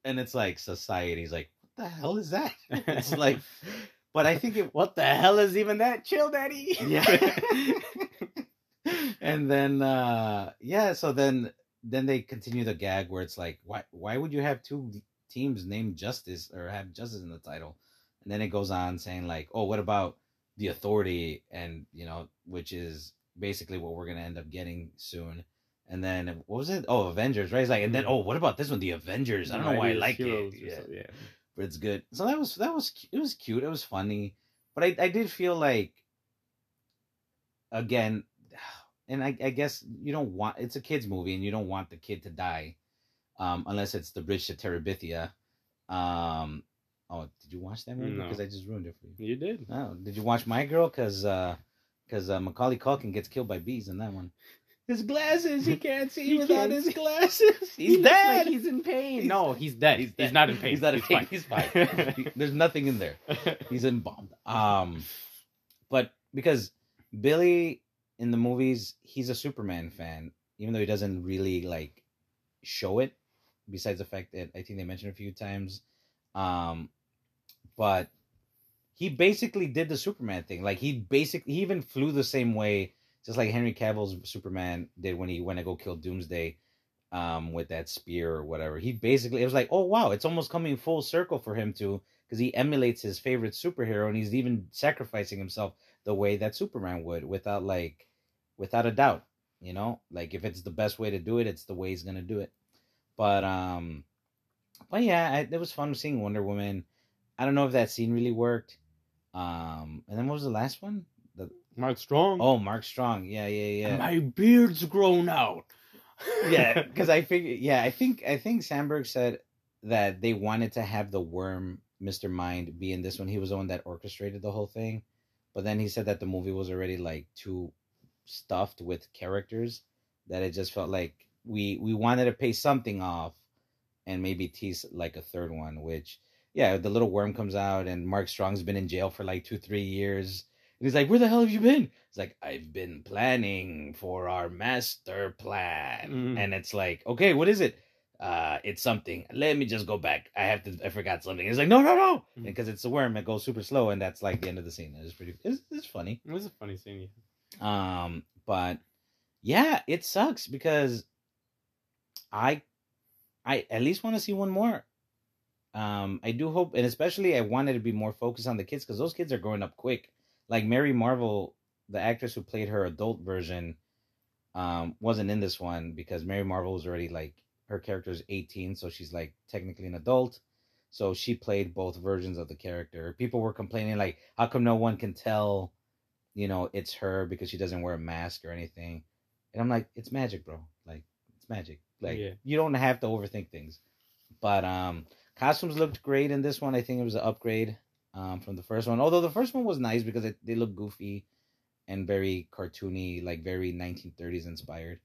And it's like society's like, what the hell is that? (laughs) It's like, but I think it (laughs) what the hell is even that? Chill, daddy. yeah. (laughs) and then uh yeah, so then then they continue the gag where it's like, why why would you have two teams named Justice or have Justice in the title? And then it goes on saying like, oh, what about the Authority? And you know, which is basically what we're gonna end up getting soon. And then what was it? Oh, Avengers, right? It's like, and then oh, what about this one? The Avengers. I don't know why I like it. Yeah yeah. but it's good. So that was that was it was cute. It was funny, but I I did feel like again, (sighs) and I I guess you don't want it's a kids movie and you don't want the kid to die, um unless it's the bridge to Terabithia. Um, oh, did you watch that movie? No. Because I just ruined it for you. You did. Oh, did you watch My Girl? Because uh, because uh, Macaulay Culkin gets killed by bees in that one. His glasses, he can't see (laughs) He without can't his see. glasses. He (laughs) He's (laughs) looks dead. like he's in pain. He's- no, he's dead. He's, dead. not in pain. He's not in pain. fine. He's fine. There's nothing in there. He's embalmed. Um, but because Billy in the movies, he's a Superman fan, even though he doesn't really like show it. Besides the fact that I think they mentioned a few times, um, but he basically did the Superman thing. Like he basically he even flew the same way, just like Henry Cavill's Superman did when he went to go kill Doomsday, um, with that spear or whatever. He basically it was like, oh wow, it's almost coming full circle for him to because he emulates his favorite superhero and he's even sacrificing himself the way that Superman would without like without a doubt. You know, like if it's the best way to do it, it's the way he's gonna do it. But um, but yeah, I, it was fun seeing Wonder Woman. I don't know if that scene really worked. Um, and then what was the last one? The Mark Strong. oh, Mark Strong. Yeah, yeah, yeah. My beard's grown out. yeah, (laughs) because I figured. Yeah, I think I think Sandberg said that they wanted to have the worm, Mister Mind, be in this one. He was the one that orchestrated the whole thing, but then he said that the movie was already like too stuffed with characters that it just felt like we we wanted to pay something off and maybe tease like a third one. Which yeah, the little worm comes out and Mark Strong's been in jail for like two three years. And he's like, "Where the hell have you been?" It's like, "I've been planning for our master plan." Mm. And it's like, "Okay, what is it?" Uh, it's something. Let me just go back. I have to. I forgot something. It's like, no, no, no, Mm. because it's a worm. It goes super slow, and that's like the end of the scene. It's pretty. It's, it's funny. It was a funny scene. Um, but yeah, it sucks because I, I at least want to see one more. Um, I do hope, and especially I wanted to be more focused on the kids because those kids are growing up quick. Like Mary Marvel, the actress who played her adult version, um, wasn't in this one because Mary Marvel was already like her character is 18, so she's like technically an adult. So she played both versions of the character. People were complaining like, how come no one can tell, you know, it's her because she doesn't wear a mask or anything? And I'm like, it's magic, bro. Like it's magic. Like Yeah. you don't have to overthink things. But um, costumes looked great in this one. I think it was an upgrade um from the first one. Although the first one was nice because it, they look goofy and very cartoony, like very 1930s inspired.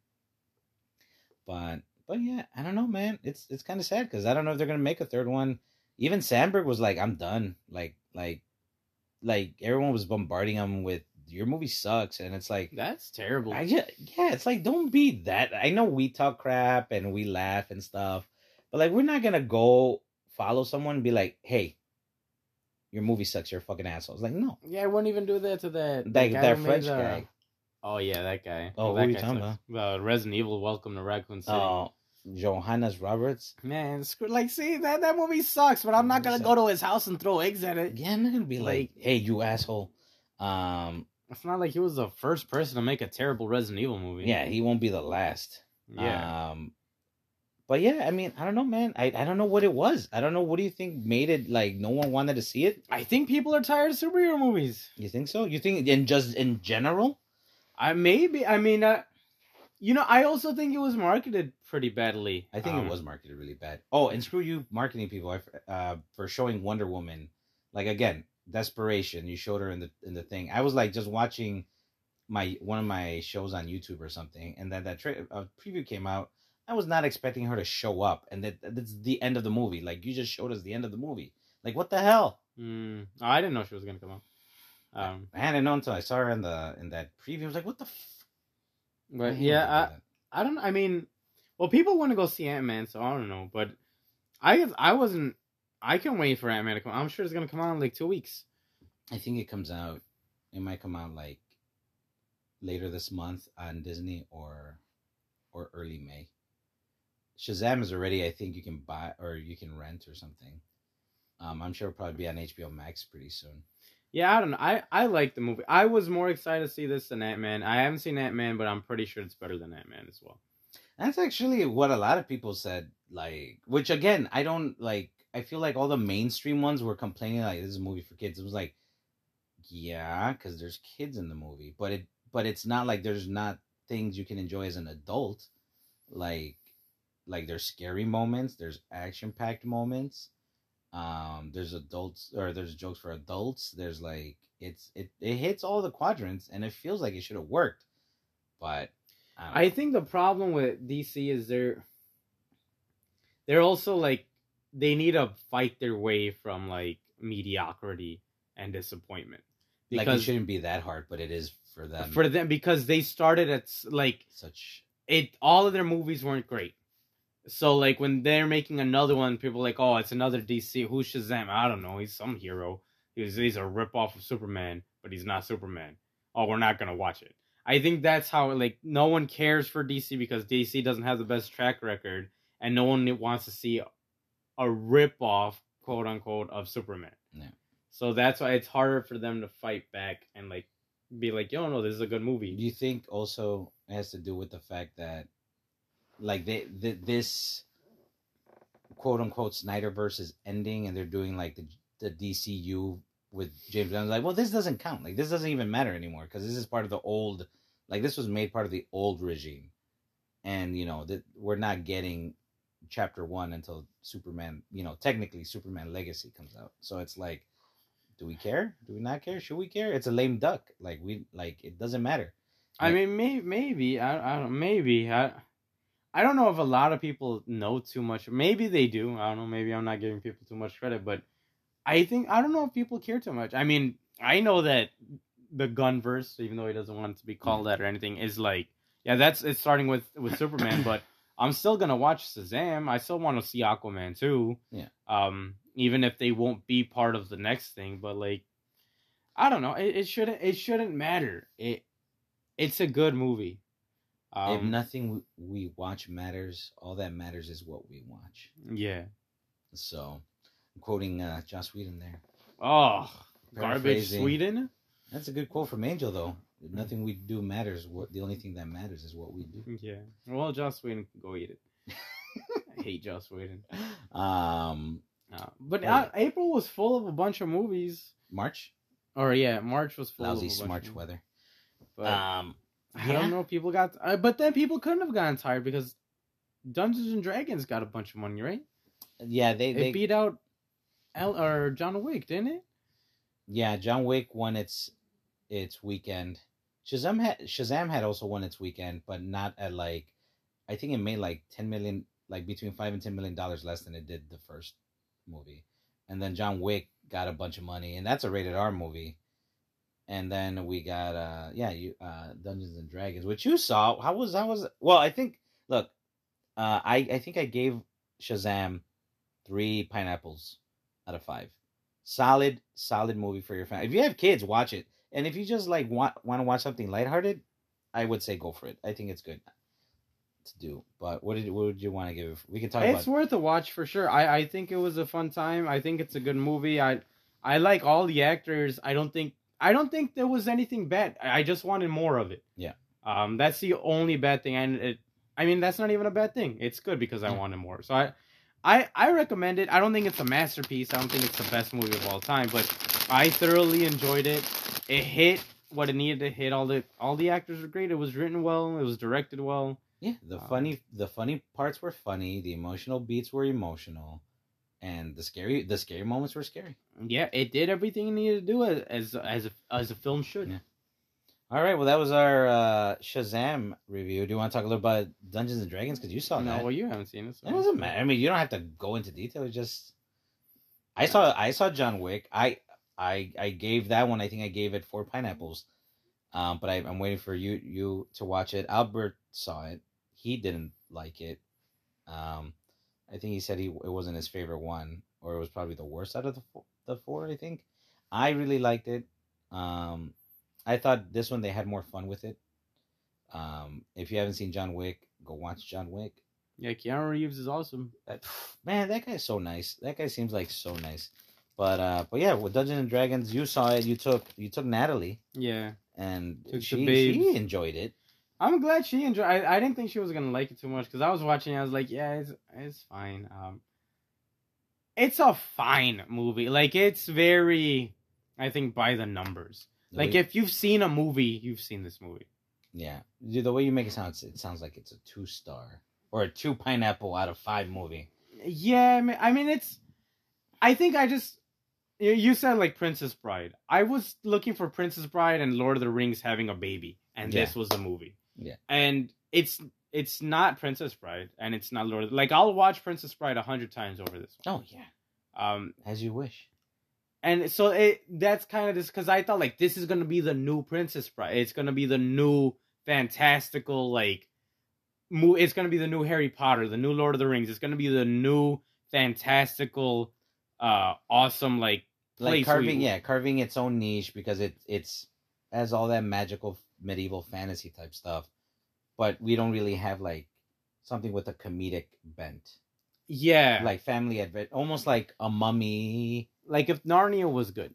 But but yeah, I don't know, man. It's it's kind of sad because I don't know if they're gonna make a third one. Even Sandberg was like, "I'm done." Like like like everyone was bombarding him with your movie sucks, and it's like That's terrible. I just yeah, it's like don't be that. I know we talk crap and we laugh and stuff, but like we're not gonna go follow someone and be like, "Hey, your movie sucks. You're a fucking asshole." It's like no, yeah, I wouldn't even do that to that. that guy that French made, uh, guy. Oh yeah, that guy. Oh, that who you guy talking sucks. Uh, Resident Evil: Welcome to Raccoon City. Oh, Johannes Roberts. Man, screw, like, see that that movie sucks, but I'm not gonna go to his house and throw eggs at it. Yeah, I'm not gonna be like, Like- "Hey, you asshole." Um, It's not like he was the first person to make a terrible Resident Evil movie. yeah, he won't be the last. yeah. Um, but yeah, I mean, I don't know, man. I, I don't know what it was. I don't know. What do you think made it like no one wanted to see it? I think people are tired of superhero movies. You think so? You think in just in general? I maybe. I mean, uh, you know, I also think it was marketed pretty badly. I think Um, it was marketed really bad. Oh, and screw you, marketing people, uh, for showing Wonder Woman. Like again, desperation. You showed her in the in the thing. I was like just watching my one of my shows on YouTube or something, and then that tra- uh, preview came out. I was not expecting her to show up, and that that's the end of the movie. Like you just showed us the end of the movie. Like what the hell? Mm, oh, I didn't know she was gonna come out. Um, I hadn't known until I saw her in the in that preview. I was like, what the. F-? but yeah, I. I don't. I mean, well, people want to go see Ant Man, so I don't know. But I, I wasn't. I can wait for Ant Man to come. I'm sure it's gonna come out in like two weeks. I think it comes out. It might come out like later this month on Disney or or early May. Shazam is already. I think you can buy or you can rent or something. Um, I'm sure it'll probably be on HBO Max pretty soon. Yeah, I don't know. I I like the movie. I was more excited to see this than Ant Man. I haven't seen Ant Man, but I'm pretty sure it's better than Ant Man as well. That's actually what a lot of people said. Like, which again, I don't like. I feel like all the mainstream ones were complaining like this is a movie for kids. It was like, yeah, because there's kids in the movie, but it but it's not like there's not things you can enjoy as an adult. Like, like there's scary moments, there's action packed moments. Um, there's adults or there's jokes for adults. There's like it's it it hits all the quadrants, and it feels like it should have worked, but. I, don't I think the problem with DC is they're they're also like they need to fight their way from like mediocrity and disappointment like it shouldn't be that hard, but it is for them. for them because they started at like such it all of their movies weren't great. So like when they're making another one, people are like, oh, it's another DC. Who's Shazam? I don't know. He's some hero. He's he's a rip off of Superman, but he's not Superman. Oh, we're not gonna watch it. I think that's how like no one cares for DC because DC doesn't have the best track record, and no one wants to see a rip off, quote unquote, of Superman. Yeah. So that's why it's harder for them to fight back and like be like, yo, no, this is a good movie. Do you think also it has to do with the fact that, like, they, th this quote unquote Snyderverse is ending, and they're doing like the the DCU with James Gunn? Like, well, this doesn't count. Like, this doesn't even matter anymore because this is part of the old. Like, this was made part of the old regime, and you know that we're not getting chapter one until Superman. You know, technically Superman Legacy comes out, so it's like. Do we care? Do we not care? Should we care? It's a lame duck. Like we like it doesn't matter. I mean, may, maybe I, I don't maybe I I don't know if a lot of people know too much. Maybe they do. I don't know. Maybe I'm not giving people too much credit, but I think I don't know if people care too much. I mean, I know that the Gunverse, even though he doesn't want it to be called that or anything, is like yeah, that's it's starting with with Superman, (coughs) but I'm still gonna watch Shazam. I still want to see Aquaman too. Yeah. Um, even if they won't be part of the next thing, but like, I don't know. It, it shouldn't. It shouldn't matter. It. It's a good movie. If Um, nothing we, watch matters, all that matters is what we watch. yeah. So, I'm quoting uh, Joss Whedon there. Oh, garbage. Sweden. That's a good quote from Angel, though. Nothing we do matters. What the only thing that matters is what we do. Yeah. Well, Joss Whedon, go eat it. (laughs) I hate Joss Whedon. Um, Uh, but uh, April was full of a bunch of movies. March, Or yeah, March was full lousy of bunch March weather. But Um, I yeah. don't know. People got, uh, but then people couldn't have gotten tired because Dungeons and Dragons got a bunch of money, right? yeah, they It they beat out El or John Wick, didn't it? yeah. John Wick won its its weekend. Shazam had Shazam had also won its weekend, but not at like. I think it made like ten million, like between five and ten million dollars less than it did the first movie, and then John Wick got a bunch of money, and that's a rated R movie. And then we got uh yeah you uh Dungeons and Dragons, which you saw. How was how was well? I think look, uh I I think I gave Shazam three pineapples out of five. Solid, solid movie for your family. If you have kids, watch it. And if you just like want want to watch something lighthearted, I would say go for it. I think it's good to do. But what did what would you want to give? We can talk It's about. worth a watch for sure. I, I think it was a fun time. I think it's a good movie. I I like all the actors. I don't think I don't think there was anything bad. I just wanted more of it. Yeah. Um, that's the only bad thing, and it. I mean, that's not even a bad thing. It's good because I wanted more. So I, I I recommend it. I don't think it's a masterpiece. I don't think it's the best movie of all time, but I thoroughly enjoyed it. It hit what it needed to hit. All the all the actors were great. It was written well. It was directed well. Yeah, the Um, funny the funny parts were funny. The emotional beats were emotional, and the scary the scary moments were scary. Yeah, it did everything it needed to do as as as a, as a film should. Yeah. All right, well that was our uh, Shazam review. Do you want to talk a little about Dungeons and Dragons because you saw that. no, that? well, you haven't seen it. So. It doesn't matter. I mean, you don't have to go into detail. It's just I saw I saw John Wick. I I I gave that one. I think I gave it four pineapples. Um, but I, I'm waiting for you you to watch it. Albert saw it. He didn't like it. Um, I think he said he it wasn't his favorite one, or it was probably the worst out of the four, the four. I think I really liked it. Um, I thought this one they had more fun with it. Um, if you haven't seen John Wick, go watch John Wick. Yeah, Keanu Reeves is awesome. That, man, that guy's so nice. That guy seems like so nice. But uh, but yeah, with Dungeons and Dragons, you saw it. You took you took Natalie, Yeah, and Took she she enjoyed it. I'm glad she enjoyed. I, I didn't think she was gonna like it too much because I was watching. I was like, yeah, it's it's fine. Um, it's a fine movie. Like it's very, I think by the numbers. The Like way- if you've seen a movie, you've seen this movie. yeah, Dude, the way you make it sound, it sounds like it's a two star or a two pineapple out of five movie. Yeah, I mean, I mean it's. I think I just. You you said like Princess Bride. I was looking for Princess Bride and Lord of the Rings having a baby, and Yeah. this was the movie. Yeah. And it's it's not Princess Bride, and it's not Lord. Of, like I'll watch Princess Bride a hundred times over this one. Oh yeah, Um, as you wish. and so it that's kind of this because I thought like this is gonna be the new Princess Bride. It's gonna be the new fantastical like. Mo- it's gonna be the new Harry Potter, the new Lord of the Rings. It's gonna be the new fantastical, uh, awesome like Like carving, we- yeah, carving its own niche because it it's has all that magical medieval fantasy type stuff, but we don't really have like something with a comedic bent. yeah, like family advent, almost like a mummy. like if Narnia was good.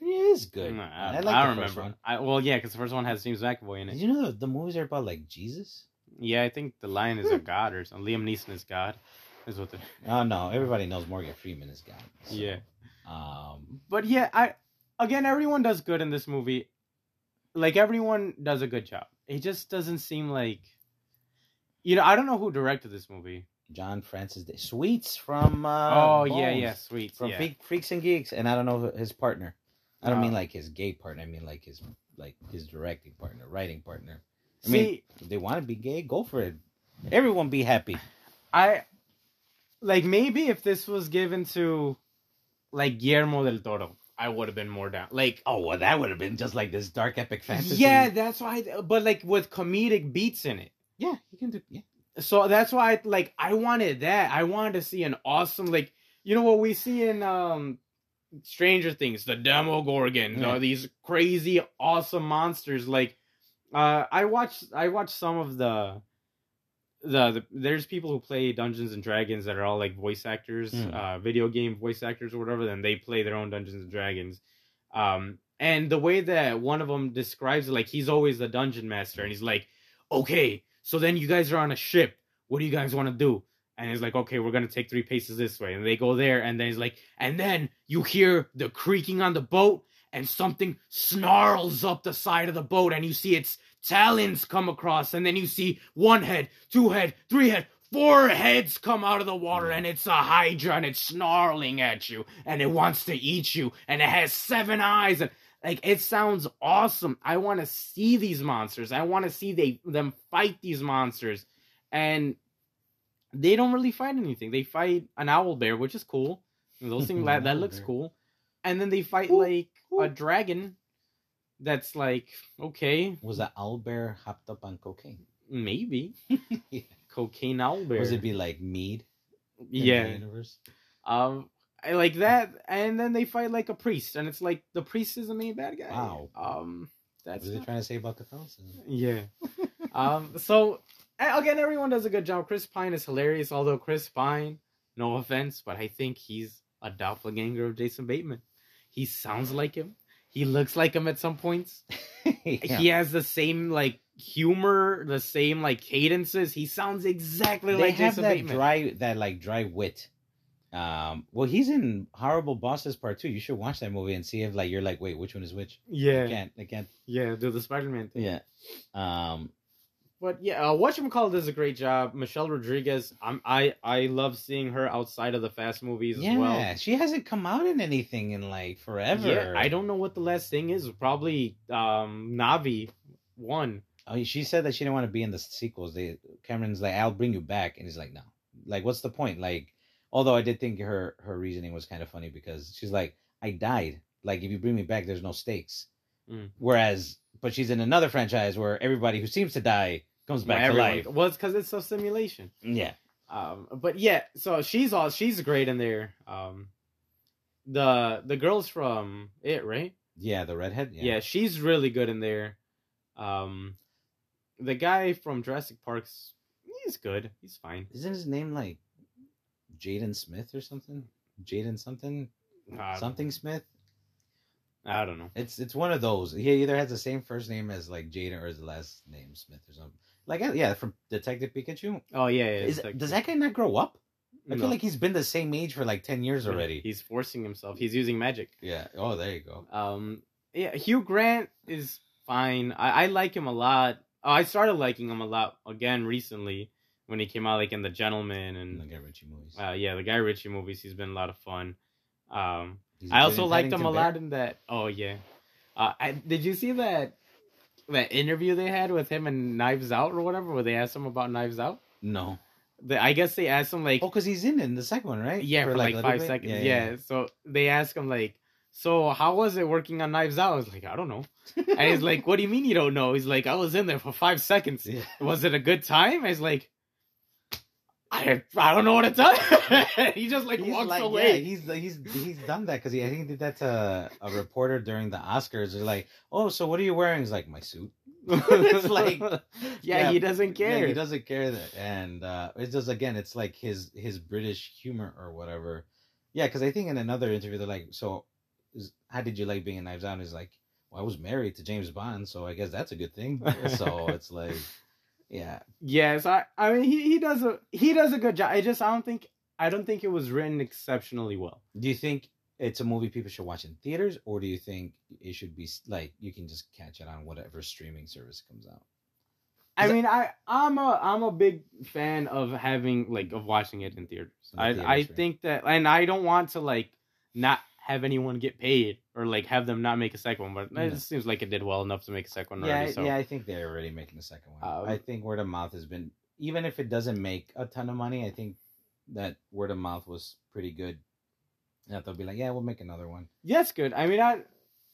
It is good. Mm, I, I, like I the don't first remember. I, well, yeah, because the first one has James McAvoy in Did it. you know the, the movies are about like Jesus? Yeah, I think the lion is a god or something. Liam Neeson is God. Is what the (laughs) Oh no, everybody knows Morgan Freeman is God. so, yeah. Um, But yeah, I again everyone does good in this movie. Like everyone does a good job. It just doesn't seem like you know, I don't know who directed this movie. John Francis Daley. Sweets from uh oh yeah, Bones, yeah, sweet. From yeah. Freaks and Geeks, and I don't know his partner. I don't mean like his gay partner. I mean like his like his directing partner, writing partner. I See, mean, if they want to be gay, go for it. Everyone be happy. I like maybe if this was given to like Guillermo del Toro, I would have been more down. Like Oh well, that would have been just like this dark epic fantasy. yeah, that's why. I, but like with comedic beats in it. yeah, you can do. Yeah, So that's why I like I wanted that. I wanted to see an awesome like you know what we see in um Stranger Things, the Demogorgon, Yeah. these crazy awesome monsters. Like uh I watched I watched some of the the, the there's people who play Dungeons and Dragons that are all like voice actors, Mm. uh video game voice actors or whatever, then they play their own Dungeons and Dragons. Um and the way that one of them describes it, like he's always the dungeon master, and he's like, okay, so then you guys are on a ship. What do you guys want to do? And he's like, okay, we're gonna take three paces this way, and they go there, and then he's like, and then you hear the creaking on the boat, and something snarls up the side of the boat, and you see its talons come across, and then you see one head, two head, three head, four heads come out of the water, and it's a hydra, and it's snarling at you, and it wants to eat you, and it has seven eyes, and like it sounds awesome. I want to see these monsters. I want to see they them fight these monsters, and they don't really fight anything. They fight an owl bear, which is cool. Those things (laughs) that, that looks cool, and then they fight like a dragon. That's like okay, was that bear hopped up on cocaine? maybe (laughs) Yeah. cocaine bear. Was it be like mead? in the yeah, universe. um, I like that, and then they fight like a priest, and it's like the priest is the main bad guy. Wow. Um, that's What are they trying to say about Catholicism? Yeah. (laughs) um. So again, everyone does a good job. Chris Pine is hilarious. Although Chris Pine, no offense, but I think he's a doppelganger of Jason Bateman. He sounds like him. He looks like him at some points. (laughs) Yeah. He has the same like humor, the same like cadences. He sounds exactly they like have Jason that Bateman. dry, that like dry wit. Um, well, he's in Horrible Bosses Part Two. You should watch that movie and see if like you're like, wait, which one is which? I yeah, can't, I can't. yeah. Do the Spider Man thing. Yeah. Um, But yeah, uh, Whatchamacallit does a great job. Michelle Rodriguez, I'm I I love seeing her outside of the Fast movies yeah, as well. Yeah, she hasn't come out in anything in like forever. Yeah, I don't know what the last thing is. Probably um Navi one. Oh, she said that she didn't want to be in the sequels. They Cameron's like, I'll bring you back, and he's like, no. Like, what's the point? Like, although I did think her her reasoning was kind of funny because she's like, I died. Like, if you bring me back, there's no stakes. Mm. Whereas, but she's in another franchise where everybody who seems to die comes back to life. Well, it's because it's a simulation. Yeah, Um, but yeah, so she's all she's great in there. Um, the the girls from it, right? yeah, the redhead. Yeah. Yeah, she's really good in there. Um, the guy from Jurassic Park's he's good. He's fine. isn't his name like Jaden Smith or something? Jaden something Uh, something Smith. I don't know. It's it's one of those. He either has the same first name as like Jaden or his last name Smith or something. Like yeah, from Detective Pikachu. Oh yeah, yeah. Is, does that guy not grow up? I No. feel like he's been the same age for like ten years already. He's forcing himself. He's using magic. Yeah. Oh, there you go. Um, yeah, Hugh Grant is fine. I, I like him a lot. Oh, I started liking him a lot again recently when he came out, like in The Gentleman And the Guy Ritchie movies. uh, yeah, the Guy Ritchie movies. He's been a lot of fun. Um, He's I also liked him a Bear? lot in that. Oh yeah, uh, I, did you see that that interview they had with him and Knives Out or whatever, where they asked him about Knives Out? No. The, I guess they asked him like, Oh, because he's in it in the second one, right? yeah, for, like, a little five bit? seconds. Yeah, So they asked him like, so how was it working on Knives Out? I was like, I don't know. And he's like, what do you mean you don't know? He's like, I was in there for five seconds. (laughs) Yeah. Was it a good time? I was like, I I don't know what to tell you. (laughs) he just like He's walks like, away. Yeah, he's he's he's done that because he I think he did that to a reporter during the Oscars. They're like, "Oh, so what are you wearing?" He's like, "My suit." (laughs) it's like, (laughs) yeah, yeah, he doesn't care. Yeah, he doesn't care that, and uh, it's just again, it's like his his British humor or whatever. Yeah, because I think in another interview they're like, so is, how did you like being in Knives Out? He's like, well, I was married to James Bond, so I guess that's a good thing. so it's like, yeah, Yes, I I mean he, he does a he does a good job. I just I don't think I don't think it was written exceptionally well. Do you think it's a movie people should watch in theaters, or do you think it should be like you can just catch it on whatever streaming service comes out? I mean I I'm a I'm a big fan of having like of watching it in theaters. In the I theaters, I right. think that and I don't want to like not have anyone get paid or like have them not make a second one, but No. it seems like it did well enough to make a second one Yeah, already. I- So yeah, I think they're already making the second one. Um, I think word of mouth has been, even if it doesn't make a ton of money, I think that word of mouth was pretty good. That they'll be like, yeah, we'll make another one. Yeah, it's good. I mean, I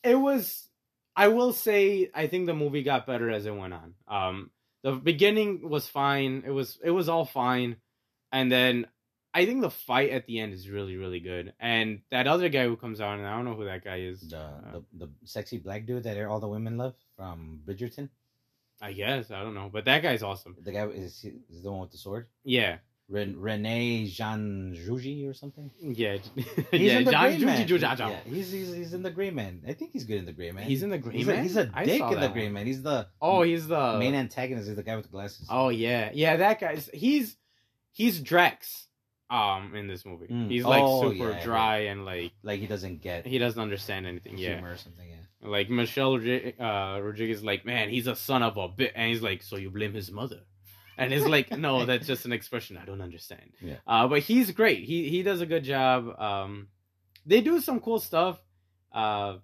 it was. I will say, I think the movie got better as it went on. Um, the beginning was fine. It was it was all fine, and then I think the fight at the end is really really good. And that other guy who comes on, and I don't know who that guy is. The Uh, the, the sexy black dude that all the women love from Bridgerton. I guess I don't know, but that guy's awesome. The guy is, is the one with the sword. Yeah, Ren, Rene Jean Juji or something. yeah, (laughs) He's yeah. in the John Gray Juji Man. Juja Jao. Yeah, he's, he's he's in the Gray Man. I think he's good in the Gray Man. He's in the Gray he's Man? A, he's a dick in the that Gray one. Man. He's the Oh, he's the main antagonist. He's the guy with the glasses. Oh yeah, yeah. That guy's he's he's Drax. Um, in this movie, Mm. he's like Oh, super yeah, yeah. dry and like like he doesn't get he doesn't understand anything. Yeah, or something. Yeah. like Michelle uh, Rodriguez, is like man, he's a son of a bit, and he's like, so you blame his mother, and it's like, no, (laughs) that's just an expression I don't understand. Yeah. Uh, but he's great. He he does a good job. Um, they do some cool stuff. Uh,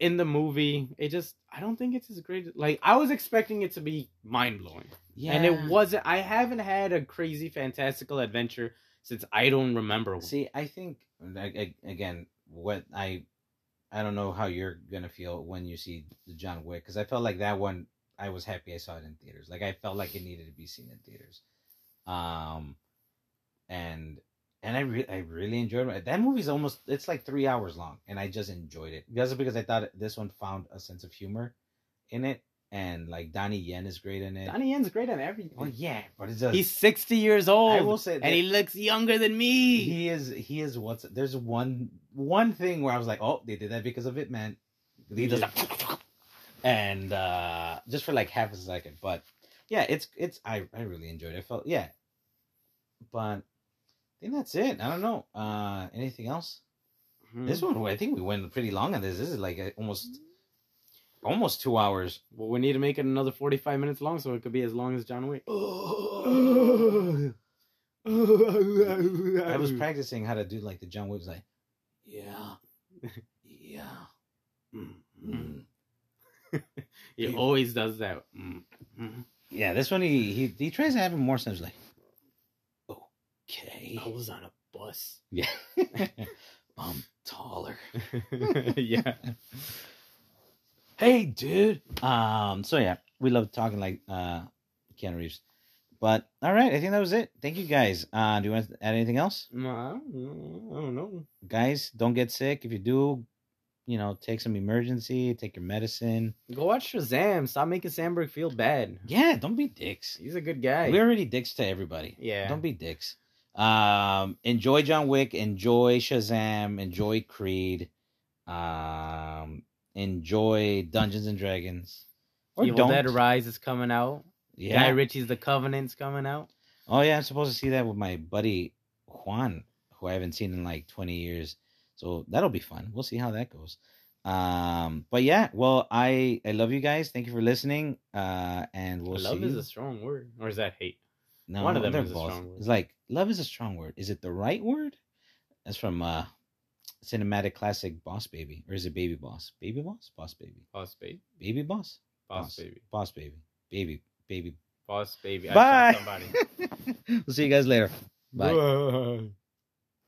in the movie, it just I don't think it's as great. Like I was expecting it to be mind blowing. Yeah. And it wasn't. I haven't had a crazy fantastical adventure since I don't remember. See, I think again, what I, I don't know how you're gonna feel when you see the John Wick because I felt like that one. I was happy I saw it in theaters. Like I felt like it needed to be seen in theaters. Um, and and I re- I really enjoyed it. That movie's almost it's like three hours long, and I just enjoyed it That's because I thought this one found a sense of humor in it, and like Donnie Yen is great in it. Donnie Yen's great on everything. well, yeah, but it's just He's sixty years old. I will say that- and he looks younger than me. he is he is what's there's one one thing where I was like, oh, they did that because of it, man. He does that- and uh just for like half a second, but yeah, it's it's I I really enjoyed it. I felt yeah, but I think that's it. I don't know. Uh anything else? Hmm. This one, I think we went pretty long on this. This is like a, almost almost two hours. Well, we need to make it another forty-five minutes long, so it could be as long as John Wick. I was practicing how to do like the John Wick's like, yeah, yeah. mm. He always does that. Mm, mm. Yeah, this one he he, he tries to have it more sense like okay. I was on a bus. Yeah. (laughs) I'm taller. (laughs) yeah. Hey dude. Um so yeah, we love talking like uh Keanu Reeves. But all right, I think that was it. Thank you guys. Uh do you want to add anything else? No, I don't know. I don't know. Guys, don't get sick. If you do, you know, take some emergency, take your medicine. Go watch Shazam. Stop making Sandberg feel bad. Yeah, don't be dicks. He's a good guy. We're already dicks to everybody. Yeah. Don't be dicks. Um, enjoy John Wick, enjoy Shazam, enjoy Creed, um, enjoy Dungeons and Dragons. Or Evil don't. Dead Rise is coming out. yeah. Guy Ritchie's The Covenant's coming out. Oh yeah, I'm supposed to see that with my buddy Juan, who I haven't seen in like 20 years. So that'll be fun. We'll see how that goes. Um, but yeah, well, I I love you guys. Thank you for listening. Uh, and we'll Love see. is a strong word. Or is that hate? No, One of them is a strong word. It's like love is a strong word. Is it the right word? That's from uh cinematic classic Boss Baby. Or is it Baby Boss? Baby Boss? Boss Baby. Boss baby. Baby Boss? Boss baby. Boss Baby. Baby. Baby. Boss baby. I Bye. (laughs) we'll see you guys later. Bye. Bye.